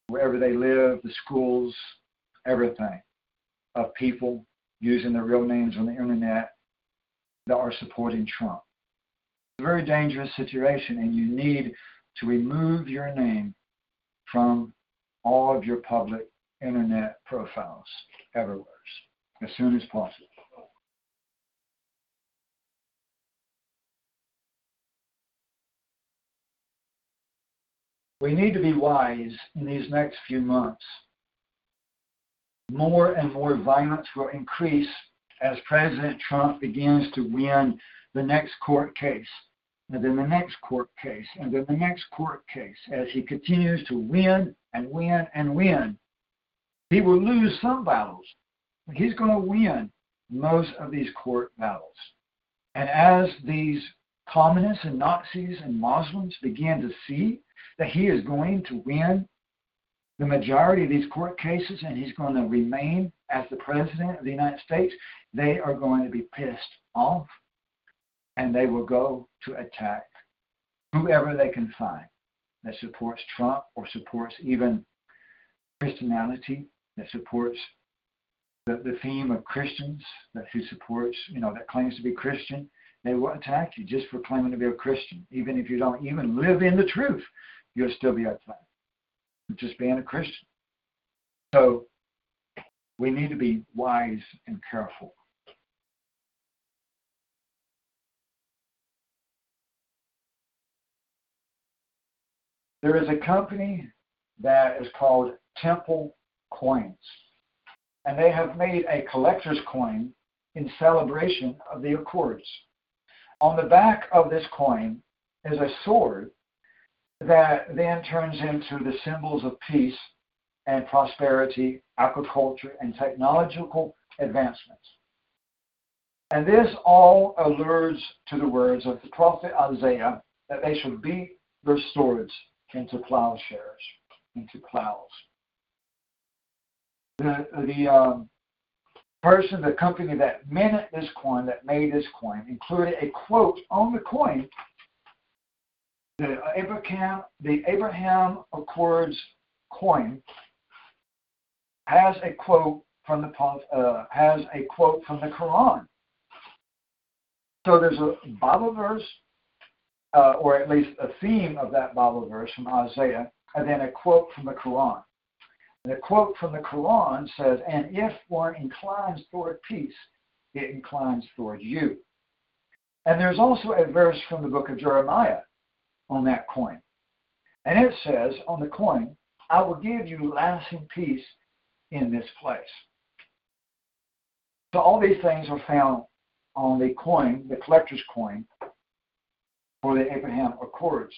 wherever they live, the schools, everything of people using their real names on the internet that are supporting Trump. Very dangerous situation, and you need to remove your name from all of your public internet profiles everywhere as soon as possible. We need to be wise in these next few months. More and more violence will increase as President Trump begins to win the next court case, and then the next court case, and then the next court case. As he continues to win and win and win, he will lose some battles, he's going to win most of these court battles. And as these communists and Nazis and Muslims begin to see that he is going to win the majority of these court cases and he's going to remain as the president of the United States, they are going to be pissed off and they will go to attack whoever they can find that supports Trump or supports even Christianity, that supports the, the theme of Christians that who supports, you know, that claims to be Christian, they will attack you just for claiming to be a Christian. Even if you don't even live in the truth, you'll still be attacked just being a Christian. So we need to be wise and careful. There is a company that is called Temple Coins and they have made a collector's coin in celebration of the Accords. On the back of this coin is a sword that then turns into the symbols of peace and prosperity, agriculture, and technological advancements. And this all alludes to the words of the prophet Isaiah that they should beat their swords into plowshares, into plows the the um, person, the company that minted this coin, that made this coin, included a quote on the coin. The Abraham, the Abraham Accords coin has a quote from the uh, has a quote from the Quran. So there's a Bible verse, uh, or at least a theme of that Bible verse from Isaiah, and then a quote from the Quran. The quote from the Quran says, And if one inclines toward peace, it inclines toward you. And there's also a verse from the book of Jeremiah on that coin. And it says on the coin, I will give you lasting peace in this place. So all these things are found on the coin, the collector's coin, for the Abraham Accords.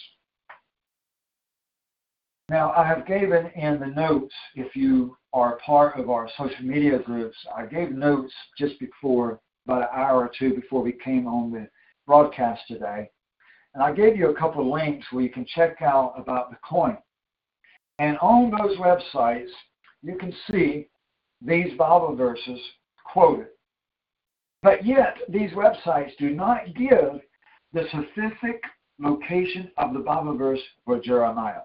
Now, I have given in the notes, if you are part of our social media groups, I gave notes just before, about an hour or two before we came on the broadcast today. And I gave you a couple of links where you can check out about the coin. And on those websites, you can see these Bible verses quoted. But yet, these websites do not give the specific location of the Bible verse for Jeremiah.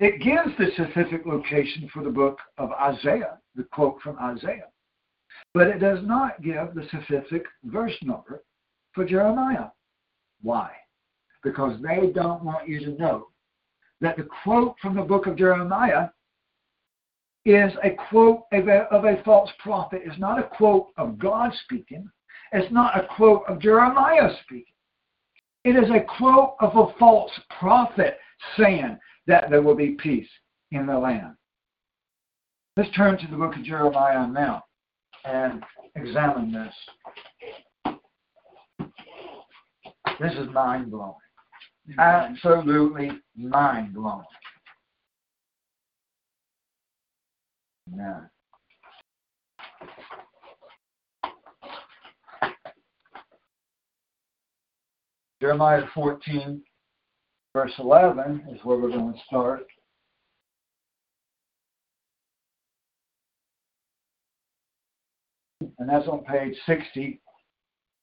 It gives the specific location for the book of Isaiah, the quote from Isaiah. But it does not give the specific verse number for Jeremiah. Why? Because they don't want you to know that the quote from the book of Jeremiah is a quote of a, of a false prophet. It's not a quote of God speaking. It's not a quote of Jeremiah speaking. It is a quote of a false prophet saying that there will be peace in the land. Let's turn to the book of Jeremiah now and examine this. This is mind blowing. Absolutely mind blowing. Now, Jeremiah 14, verse 11 is where we're going to start. And that's on page 60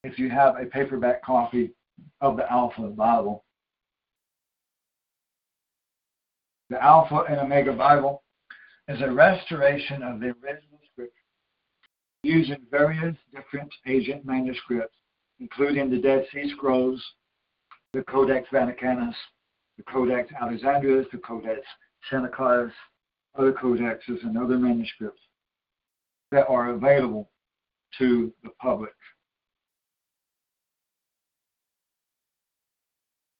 if you have a paperback copy of the Alpha Bible. The Alpha and Omega Bible is a restoration of the original scripture using various different ancient manuscripts, including the Dead Sea Scrolls, the Codex Vaticanus, the Codex Alexandrinus, the Codex Sinaiticus, other codexes, and other manuscripts that are available to the public.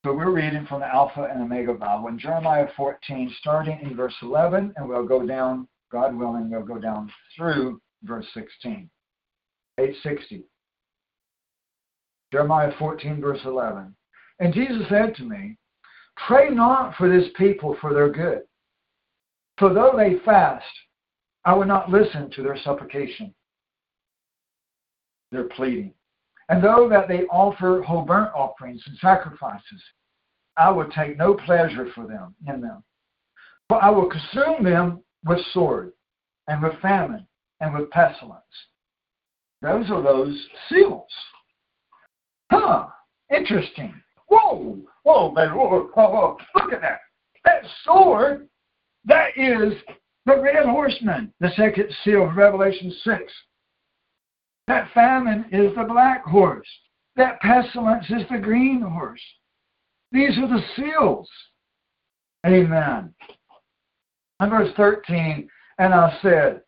So we're reading from the Alpha and Omega Bible in Jeremiah 14, starting in verse 11, and we'll go down, God willing, we'll go down through verse 16. 860. Jeremiah 14, verse 11. And Jesus said to me, Pray not for this people for their good. For though they fast, I will not listen to their supplication, their pleading. And though that they offer whole burnt offerings and sacrifices, I will take no pleasure for them in them. For I will consume them with sword, and with famine, and with pestilence. Those are those seals. Huh, interesting. Whoa, whoa, man, whoa, whoa, whoa. Look at that. That sword, that is the red horseman, the second seal of Revelation 6. That famine is the black horse. That pestilence is the green horse. These are the seals. Amen. And verse 13, and I said,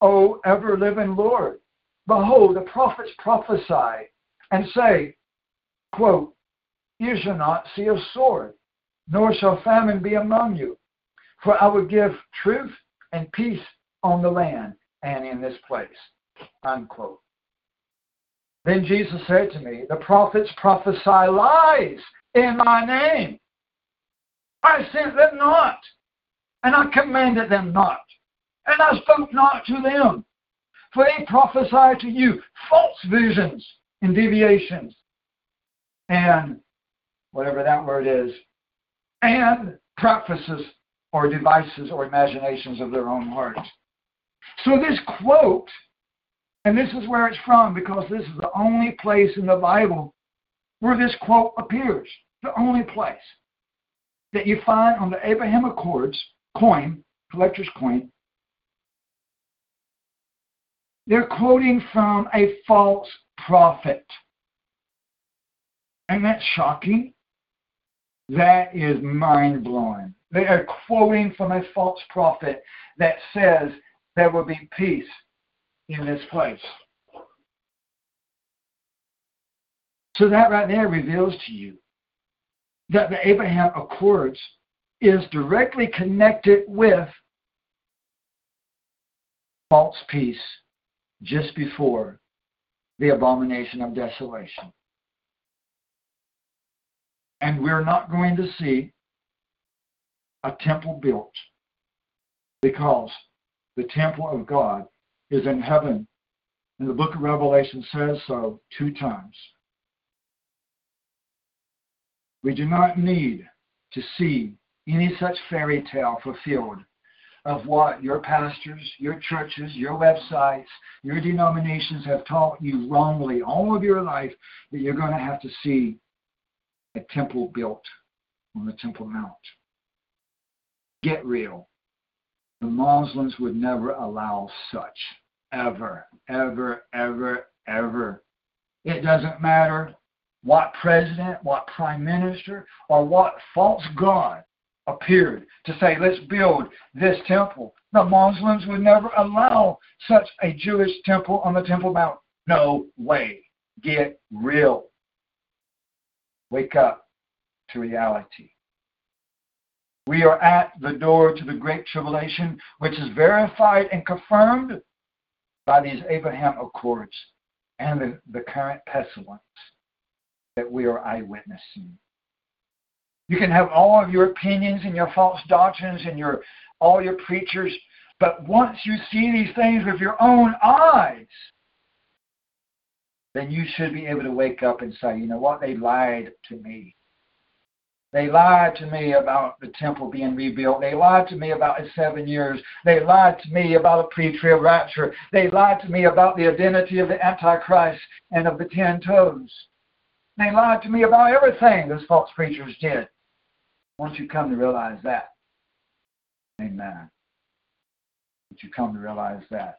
O ever living Lord, behold, the prophets prophesy and say, quote, You shall not see a sword, nor shall famine be among you, for I will give truth and peace on the land and in this place. Unquote. Then Jesus said to me, The prophets prophesy lies in my name. I sent them not, and I commanded them not, and I spoke not to them. For they prophesy to you false visions and deviations, and whatever that word is, and prefaces or devices or imaginations of their own hearts. So this quote and this is where it's from because this is the only place in the Bible where this quote appears. The only place that you find on the Abraham Accords coin, collector's coin. They're quoting from a false prophet. And that's shocking. That is mind blowing. They are quoting from a false prophet that says there will be peace in this place. So that right there reveals to you that the Abraham Accords is directly connected with false peace just before the abomination of desolation. And we're not going to see a temple built because the temple of God is in heaven. And the book of Revelation says so two times. We do not need to see any such fairy tale fulfilled of what your pastors, your churches, your websites, your denominations have taught you wrongly all of your life that you're going to have to see a temple built on the Temple Mount. Get real. The Muslims would never allow such. Ever, ever, ever, ever. It doesn't matter what president, what prime minister, or what false god appeared to say, let's build this temple. The Muslims would never allow such a Jewish temple on the Temple Mount. No way. Get real. Wake up to reality. We are at the door to the Great Tribulation, which is verified and confirmed by these Abraham Accords and the, the current pestilence that we are eyewitnessing. You can have all of your opinions and your false doctrines and your all your preachers, but once you see these things with your own eyes, then you should be able to wake up and say, you know what, they lied to me. They lied to me about the temple being rebuilt. They lied to me about the seven years. They lied to me about a pre-trib rapture. They lied to me about the identity of the Antichrist and of the ten toes. They lied to me about everything those false preachers did. Once you come to realize that, amen. Once you come to realize that,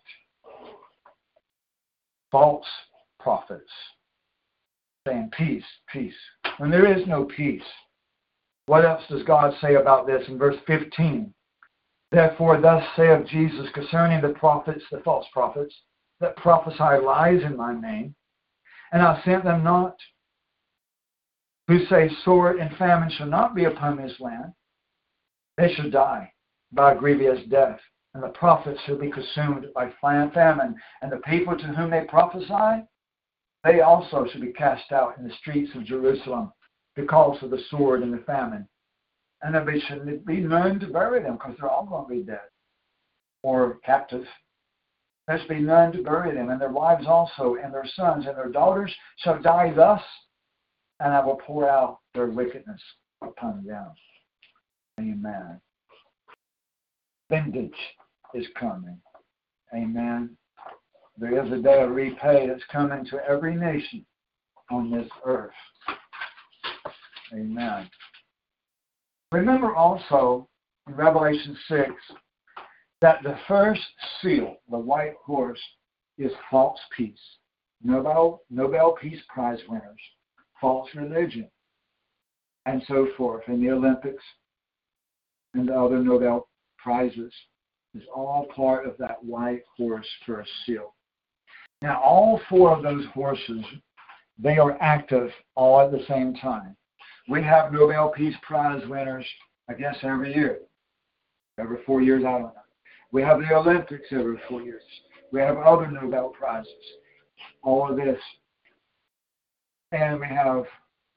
false prophets saying peace, peace, when there is no peace. What else does God say about this in verse 15? Therefore, thus saith Jesus concerning the prophets, the false prophets, that prophesy lies in my name, and I sent them not who say sword and famine shall not be upon this land, they shall die by grievous death, and the prophets shall be consumed by famine, and the people to whom they prophesy, they also shall be cast out in the streets of Jerusalem because of the sword and the famine. And then they should be none to bury them because they're all going to be dead or captive. There should be none to bury them, and their wives also, and their sons and their daughters shall die thus and I will pour out their wickedness upon them. Amen. Vengeance is coming. Amen. There is a day of repay that's coming to every nation on this earth. Amen. Remember also in Revelation 6 that the first seal, the white horse, is false peace. Nobel, Nobel Peace Prize winners false religion, and so forth, and the Olympics and the other Nobel Prizes is all part of that white horse first seal. Now, all four of those horses, they are active all at the same time. We have Nobel Peace Prize winners, I guess, every year. Every four years, I don't know. We have the Olympics every four years. We have other Nobel Prizes. All of this and we have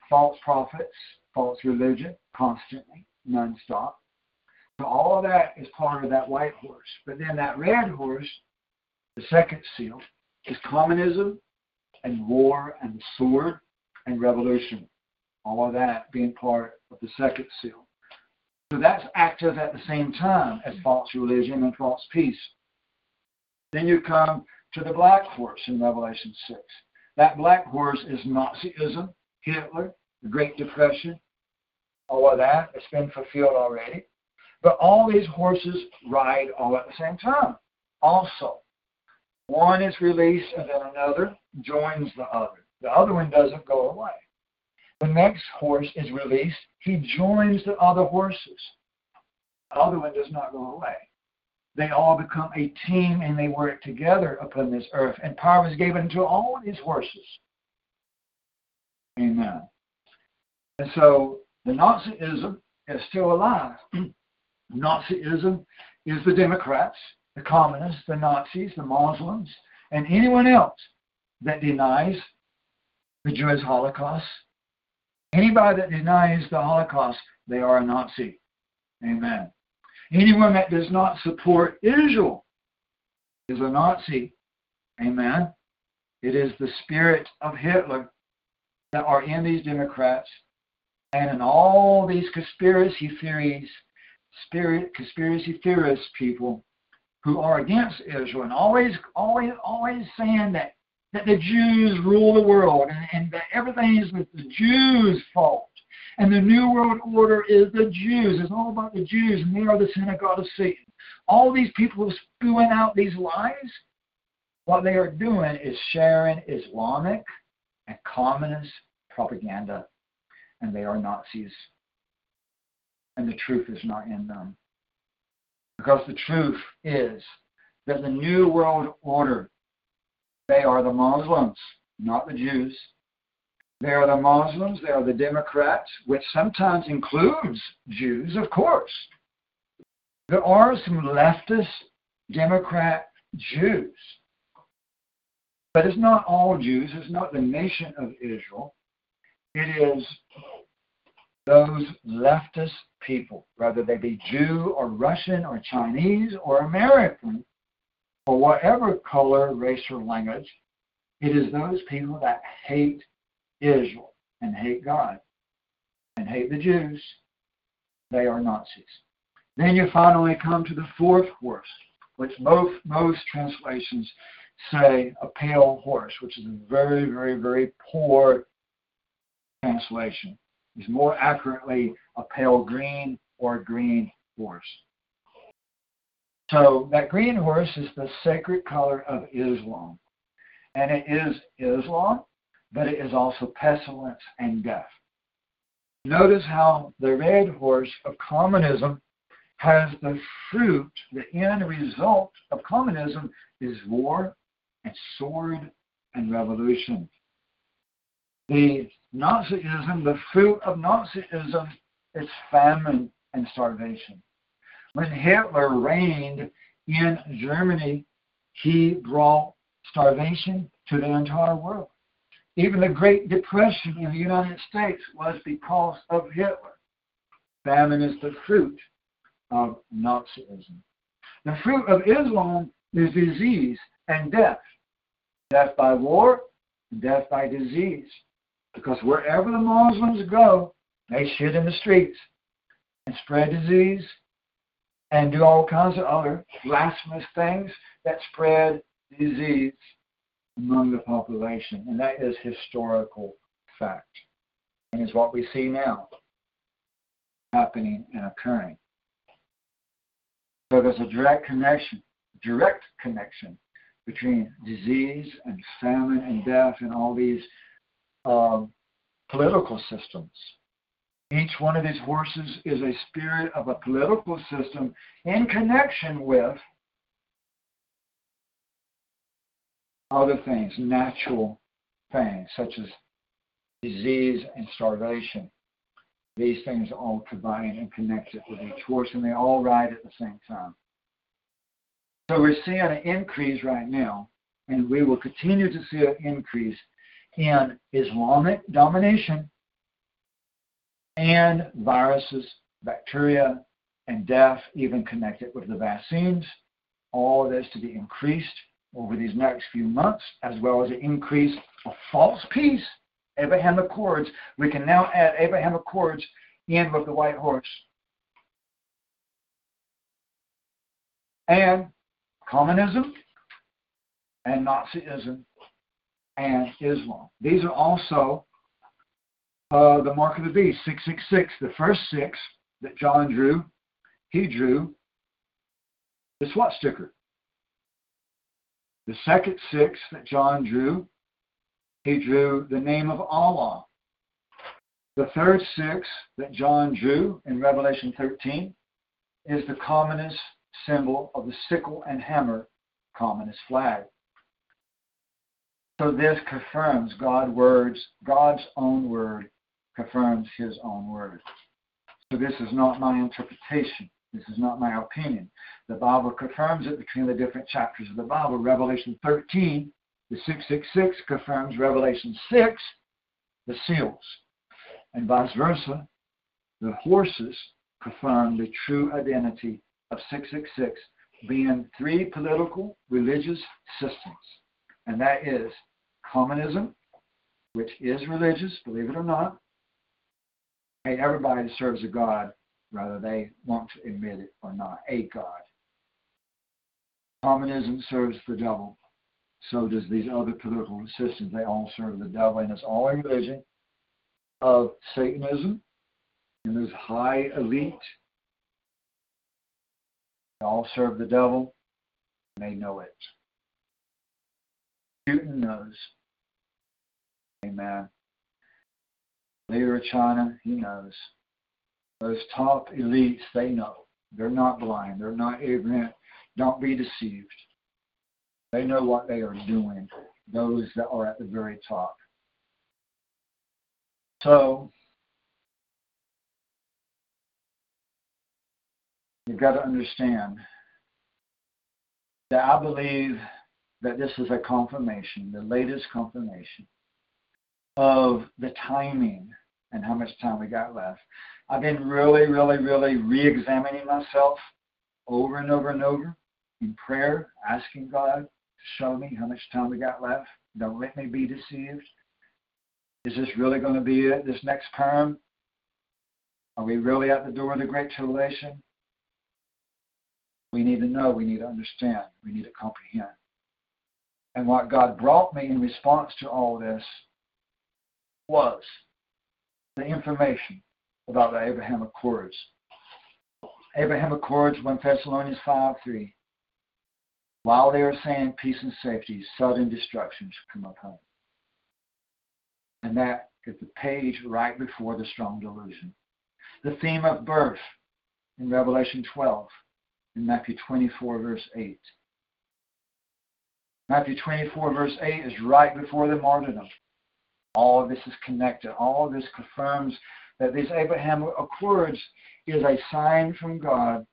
false prophets, false religion, constantly, nonstop. So all of that is part of that white horse. But then that red horse, the second seal, is communism and war and the sword and revolution. All of that being part of the second seal. So that's active at the same time as false religion and false peace. Then you come to the black horse in Revelation 6. That black horse is Nazism, Hitler, the Great Depression, all of that. It's been fulfilled already. But all these horses ride all at the same time. Also, one is released and then another joins the other. The other one doesn't go away. The next horse is released, he joins the other horses. The other one does not go away they all become a team and they work together upon this earth. And power is given to all these horses. Amen. And so the Nazism is still alive. Nazism is the Democrats, the communists, the Nazis, the Muslims, and anyone else that denies the Jewish Holocaust. Anybody that denies the Holocaust, they are a Nazi. Amen. Anyone that does not support Israel is a Nazi. Amen. It is the spirit of Hitler that are in these Democrats and in all these conspiracy theories, spirit conspiracy theorists people who are against Israel and always always always saying that that the Jews rule the world and, and that everything is the Jews' fault. And the New World Order is the Jews. It's all about the Jews, and they are the synagogue of Satan. All these people spewing out these lies, what they are doing is sharing Islamic and communist propaganda, and they are Nazis. And the truth is not in them. Because the truth is that the New World Order, they are the Muslims, not the Jews. They are the Muslims, they are the Democrats, which sometimes includes Jews, of course. There are some leftist Democrat Jews. But it's not all Jews, it's not the nation of Israel. It is those leftist people, whether they be Jew or Russian or Chinese or American, or whatever color, race, or language, it is those people that hate Israel and hate God and hate the Jews. They are Nazis. Then you finally come to the fourth horse, which both most translations say a pale horse, which is a very, very, very poor translation. It's more accurately a pale green or green horse. So that green horse is the sacred color of Islam. And it is Islam, but it is also pestilence and death. Notice how the red horse of communism has the fruit, the end result of communism is war and sword and revolution. The Nazism, the fruit of Nazism is famine and starvation. When Hitler reigned in Germany, he brought starvation to the entire world. Even the Great Depression in the United States was because of Hitler. Famine is the fruit of Nazism. The fruit of Islam is disease and death. Death by war, death by disease. Because wherever the Muslims go, they shit in the streets and spread disease and do all kinds of other blasphemous things that spread disease among the population. And that is historical fact. And is what we see now happening and occurring. So there's a direct connection, direct connection between disease and famine and death and all these um, political systems. Each one of these horses is a spirit of a political system in connection with other things, natural things, such as disease and starvation. These things all combined and connected with each horse, and they all ride at the same time. So we're seeing an increase right now, and we will continue to see an increase in Islamic domination and viruses, bacteria, and death, even connected with the vaccines. All this to be increased over these next few months, as well as an increase of false peace, Abraham Accords. We can now add Abraham Accords in with the white horse. And communism and Nazism and Islam. These are also uh, the mark of the beast, 666. The first six that John drew, he drew the swastika. The second six that John drew, he drew the name of Allah. The third six that John drew in Revelation 13 is the communist symbol of the sickle and hammer communist flag. So this confirms God words, God's own word confirms his own word. So this is not my interpretation. This is not my opinion. The Bible confirms it between the different chapters of the Bible. Revelation 13, the 666 confirms Revelation 6, the seals. And vice versa, the horses confirm the true identity of 666 being three political, religious systems. And that is communism, which is religious, believe it or not. Hey, everybody serves a God, whether they want to admit it or not, a God. Communism serves the devil. So does these other political systems. They all serve the devil, and it's all a religion of Satanism and this high elite. They all serve the devil, and they know it. Putin knows. Amen. Leader China, he knows. Those top elites, they know. They're not blind. They're not ignorant. Don't be deceived. They know what they are doing, those that are at the very top. So, you've got to understand that I believe that this is a confirmation, the latest confirmation of the timing and how much time we got left. I've been really, really, really re examining myself over and over and over in prayer, asking God to show me how much time we got left. Don't let me be deceived. Is this really going to be it this next term? Are we really at the door of the Great Tribulation? We need to know, we need to understand, we need to comprehend. And what God brought me in response to all this was the information about the Abraham Accords. Abraham Accords, 1 Thessalonians 5 3. While they are saying peace and safety, sudden destruction should come upon. Them. And that is the page right before the strong delusion. The theme of birth in Revelation 12, in Matthew 24, verse 8. Matthew 24, verse 8 is right before the martyrdom. All of this is connected. All of this confirms that these Abraham Accords is a sign from God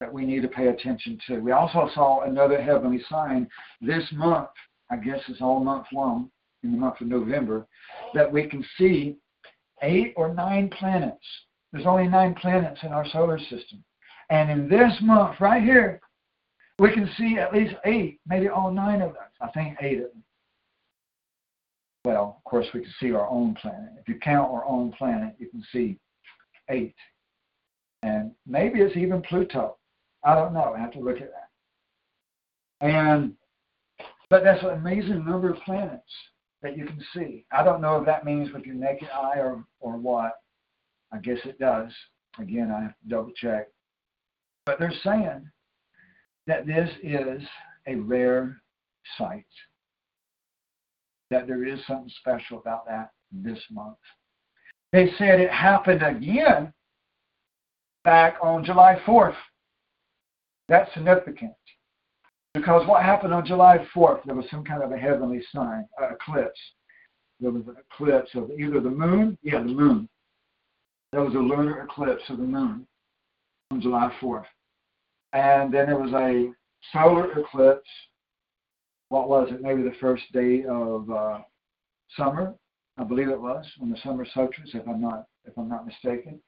that we need to pay attention to. We also saw another heavenly sign this month. I guess it's all month long, in the month of November, that we can see eight or nine planets. There's only nine planets in our solar system. And in this month, right here, we can see at least eight, maybe all nine of them. I think eight of them. Well, of course, we can see our own planet. If you count our own planet, you can see eight. And maybe it's even Pluto. I don't know. I have to look at that. And but that's an amazing number of planets that you can see. I don't know if that means with your naked eye or, or what. I guess it does. Again, I have to double check. But they're saying that this is a rare sight that there is something special about that this month. They said it happened again back on July 4th. That's significant. Because what happened on July 4th, there was some kind of a heavenly sign, eclipse. There was an eclipse of either the moon, yeah, the moon. There was a lunar eclipse of the moon on July 4th. And then there was a solar eclipse what was it? Maybe the first day of uh, summer, I believe it was, on the summer solstice, if I'm not if I'm not mistaken.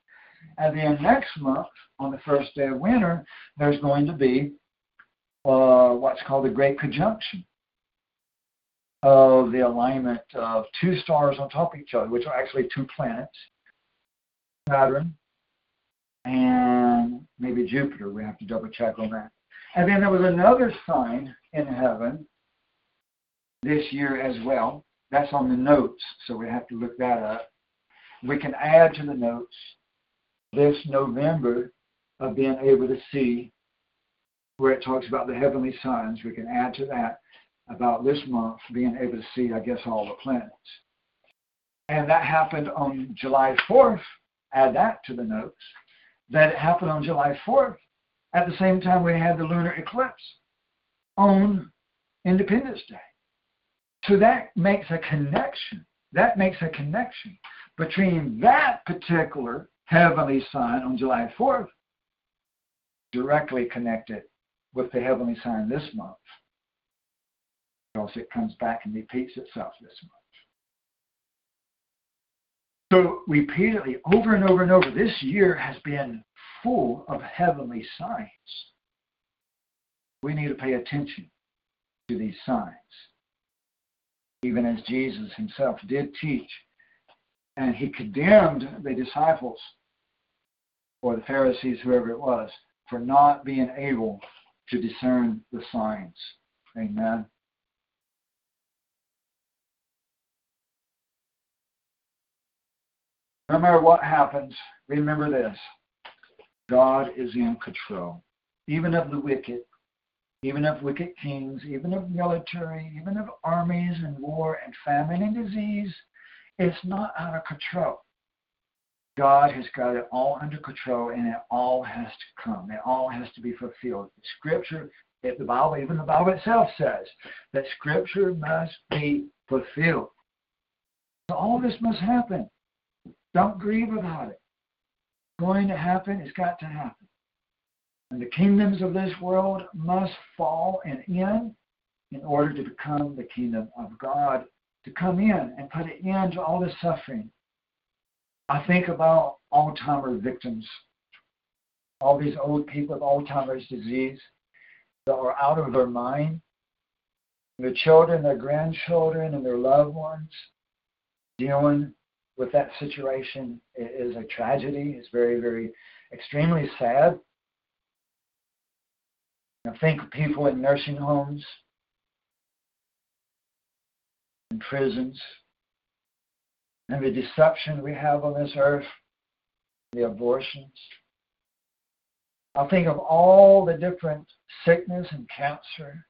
And then next month, on the first day of winter, there's going to be uh, what's called the Great Conjunction of the alignment of two stars on top of each other, which are actually two planets, Saturn and maybe Jupiter. We have to double check on that. And then there was another sign in heaven this year as well. That's on the notes, so we have to look that up. We can add to the notes this November of being able to see where it talks about the heavenly signs. We can add to that about this month being able to see, I guess, all the planets. And that happened on July 4th. Add that to the notes. That happened on July 4th at the same time we had the lunar eclipse on Independence Day. So that makes a connection. That makes a connection between that particular heavenly sign on July 4th directly connected with the heavenly sign this month. Because it comes back and repeats itself this month. So repeatedly, over and over and over, this year has been full of heavenly signs. We need to pay attention to these signs, even as Jesus himself did teach. And he condemned the disciples or the Pharisees, whoever it was, for not being able to discern the signs. Amen. No matter what happens, remember this God is in control, even of the wicked, even of wicked kings, even of military, even of armies and war and famine and disease. It's not out of control. God has got it all under control and it all has to come. It all has to be fulfilled. Scripture, if the Bible, even the Bible itself says that Scripture must be fulfilled. So all this must happen. Don't grieve about it. It's going to happen. It's got to happen. And the kingdoms of this world must fall and end in order to become the kingdom of God, to come in and put an end to all the suffering. I think about Alzheimer's victims, all these old people with Alzheimer's disease that are out of their mind, their children, their grandchildren, and their loved ones dealing with that situation is a tragedy. It's very, very extremely sad. I think of people in nursing homes, in prisons, and the deception we have on this earth, the abortions. I think of all the different sickness and cancer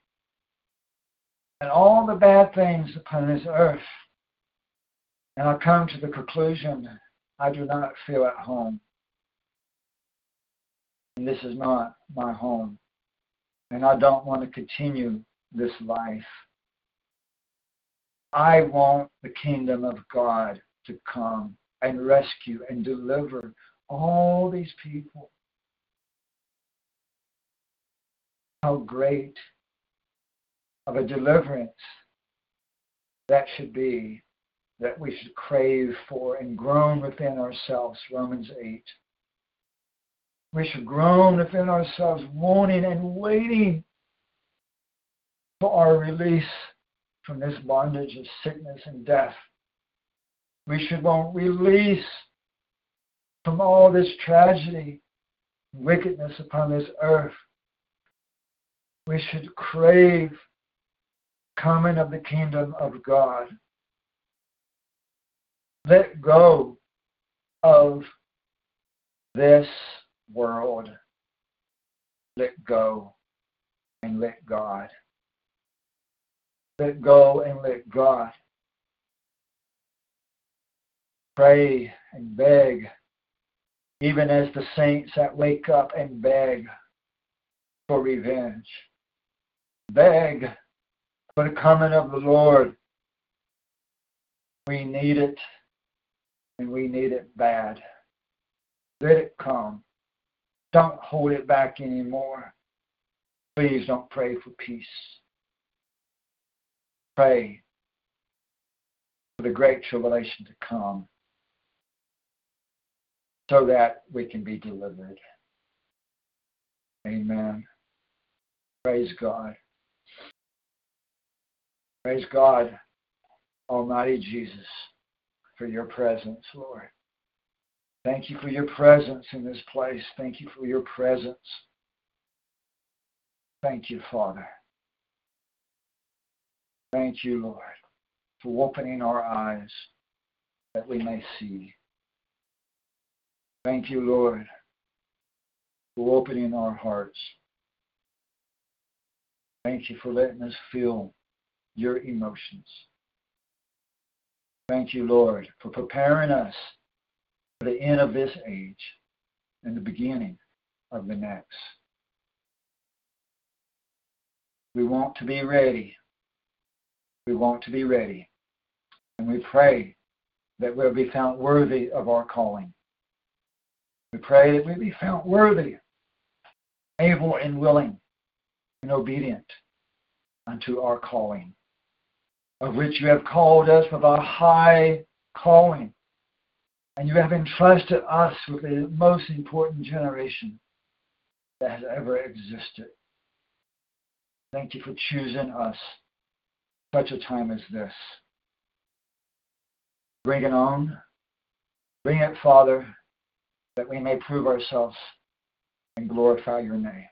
and all the bad things upon this earth and I come to the conclusion I do not feel at home. And this is not my home. And I don't want to continue this life. I want the kingdom of God to come and rescue and deliver all these people. How great of a deliverance that should be that we should crave for and groan within ourselves, Romans 8. We should groan within ourselves, wanting and waiting for our release from this bondage of sickness and death. We should want release from all this tragedy, and wickedness upon this earth. We should crave coming of the kingdom of God let go of this world. Let go and let God. Let go and let God. Pray and beg, even as the saints that wake up and beg for revenge. Beg for the coming of the Lord. We need it and we need it bad. Let it come. Don't hold it back anymore. Please don't pray for peace. Pray for the great tribulation to come so that we can be delivered. Amen. Praise God. Praise God, Almighty Jesus for your presence, Lord. Thank you for your presence in this place. Thank you for your presence. Thank you, Father. Thank you, Lord, for opening our eyes that we may see. Thank you, Lord, for opening our hearts. Thank you for letting us feel your emotions. Thank you, Lord, for preparing us the end of this age and the beginning of the next. We want to be ready We want to be ready. And we pray that we'll be found worthy of our calling. We pray that we'll be found worthy, able and willing, and obedient unto our calling, of which you have called us with a high calling. And you have entrusted us with the most important generation that has ever existed. Thank you for choosing us such a time as this. Bring it on. Bring it, Father, that we may prove ourselves and glorify your name.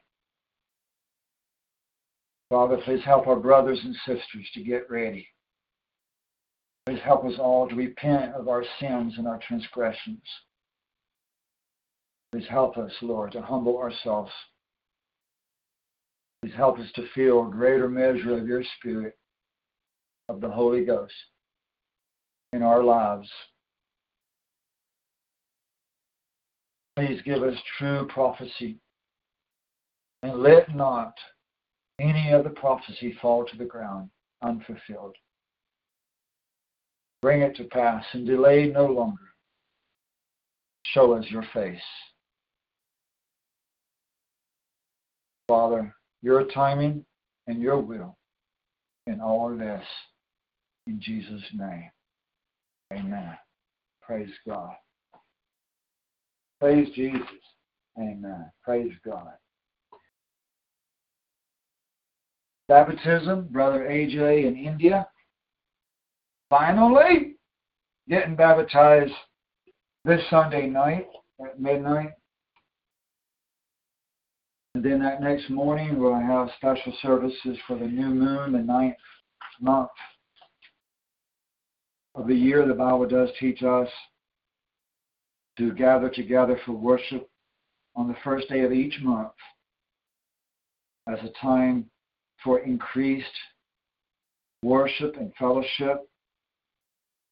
Father, please help our brothers and sisters to get ready. Please help us all to repent of our sins and our transgressions. Please help us, Lord, to humble ourselves. Please help us to feel a greater measure of your Spirit, of the Holy Ghost in our lives. Please give us true prophecy. And let not any of the prophecy fall to the ground unfulfilled. Bring it to pass and delay no longer. Show us your face. Father, your timing and your will in all of this. In Jesus' name. Amen. Praise God. Praise Jesus. Amen. Praise God. Baptism, Brother AJ in India. Finally, getting baptized this Sunday night at midnight. And then that next morning, we'll have special services for the new moon, the ninth month of the year, the Bible does teach us to gather together for worship on the first day of each month as a time for increased worship and fellowship.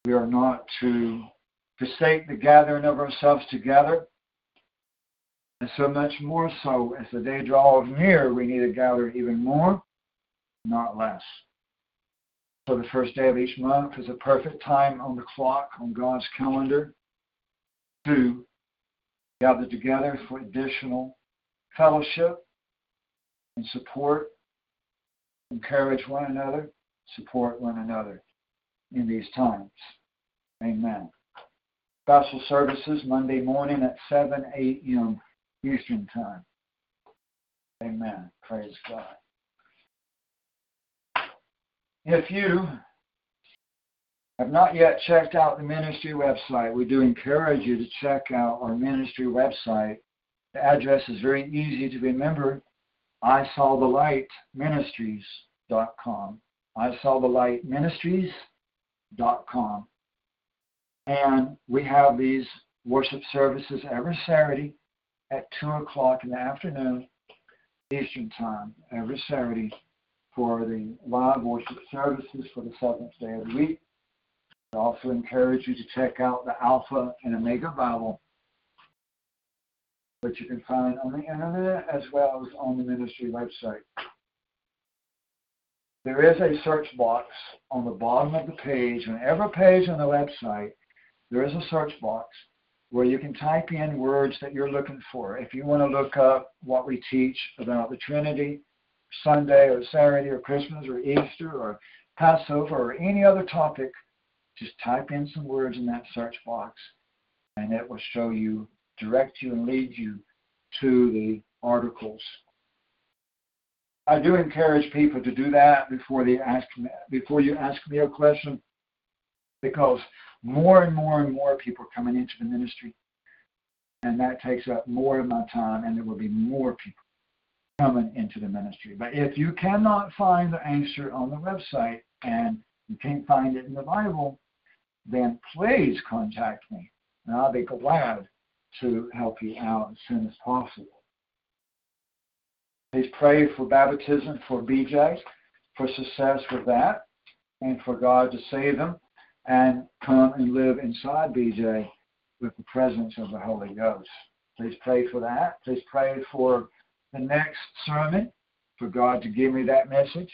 We are not to forsake the gathering of ourselves together. And so much more so, as the day draws near, we need to gather even more, not less. So the first day of each month is a perfect time on the clock on God's calendar to gather together for additional fellowship and support, encourage one another, support one another in these times. Amen. Special services Monday morning at 7 a.m. Eastern Time. Amen. Praise God. If you have not yet checked out the ministry website, we do encourage you to check out our ministry website. The address is very easy to remember. I saw the light ministries.com. I saw the light ministries.com. And we have these worship services every Saturday at 2 o'clock in the afternoon, Eastern Time, every Saturday for the live worship services for the seventh day of the week. I also encourage you to check out the Alpha and Omega Bible, which you can find on the internet as well as on the ministry website. There is a search box on the bottom of the page. On every page on the website, there is a search box where you can type in words that you're looking for. If you want to look up what we teach about the Trinity, Sunday or Saturday or Christmas or Easter or Passover or any other topic, just type in some words in that search box and it will show you, direct you, and lead you to the articles. I do encourage people to do that before they ask before you ask me a question, because more and more and more people are coming into the ministry, and that takes up more of my time, and there will be more people coming into the ministry. But if you cannot find the answer on the website and you can't find it in the Bible, then please contact me. And I'll be glad to help you out as soon as possible. Please pray for baptism for BJ, for success with that, and for God to save him and come and live inside BJ with the presence of the Holy Ghost. Please pray for that. Please pray for the next sermon for God to give me that message.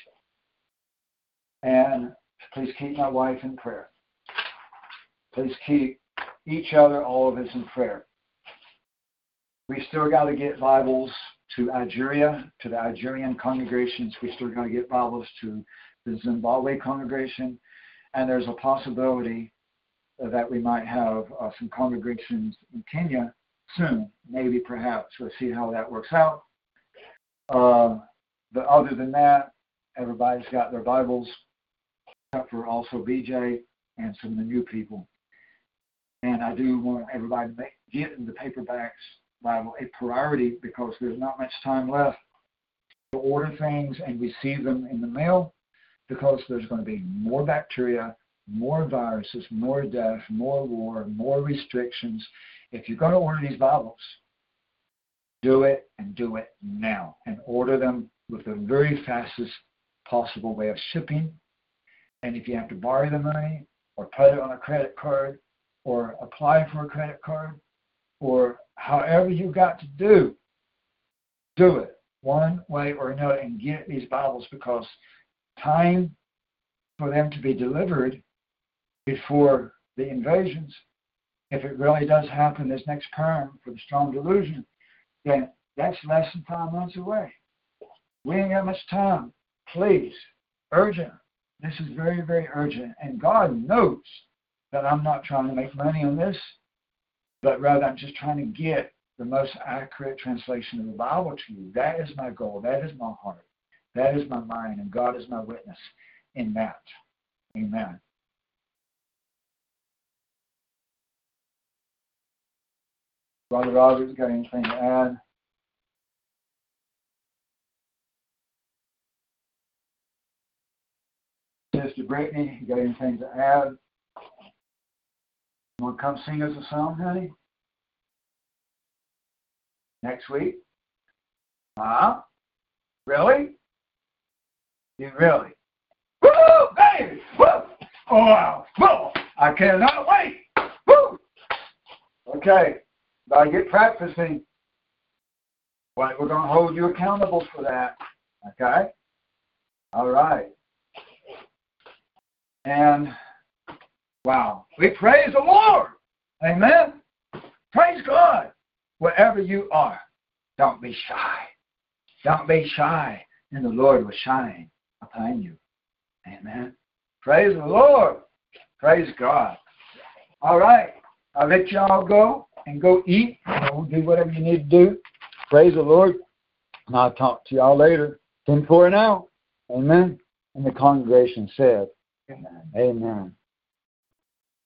And Please keep my wife in prayer. Please keep each other, all of us in prayer. We still got to get Bibles to Algeria, to the Algerian congregations. We still got to get Bibles to the Zimbabwe congregation. And there's a possibility that we might have uh, some congregations in Kenya soon, maybe perhaps. We'll see how that works out. Uh, but other than that, everybody's got their Bibles, except for also BJ and some of the new people. And I do want everybody to make, get in the paperbacks Bible a priority because there's not much time left to order things and receive them in the mail because there's going to be more bacteria, more viruses, more death, more war, more restrictions. If you're going to order these Bibles, do it and do it now and order them with the very fastest possible way of shipping. And if you have to borrow the money or put it on a credit card or apply for a credit card or however you got to do, do it one way or another and get these Bibles because time for them to be delivered before the invasions, if it really does happen this next term for the strong delusion, then that's less than five months away. We ain't got much time. Please, urgent. This is very, very urgent. And God knows that I'm not trying to make money on this, but rather I'm just trying to get the most accurate translation of the Bible to you. That is my goal. That is my heart. That is my mind. And God is my witness in that. Amen. Brother Roberts, got anything to add? Sister Brittany, you got anything to add? Want to come sing us a song, honey? Next week? Huh? Really? You really? Woo! Hey! Woo! Oh! Woo! I cannot wait! Woo! Okay. Gotta get practicing. Well, we're going to hold you accountable for that. Okay? All right. And wow, we praise the Lord. Amen. Praise God. Wherever you are, don't be shy. Don't be shy. And the Lord will shine upon you. Amen. Praise the Lord. Praise God. All right. I'll let y'all go and go eat. Or do whatever you need to do. Praise the Lord. And I'll talk to y'all later. 10 4 now. Amen. And the congregation said, Amen. Amen.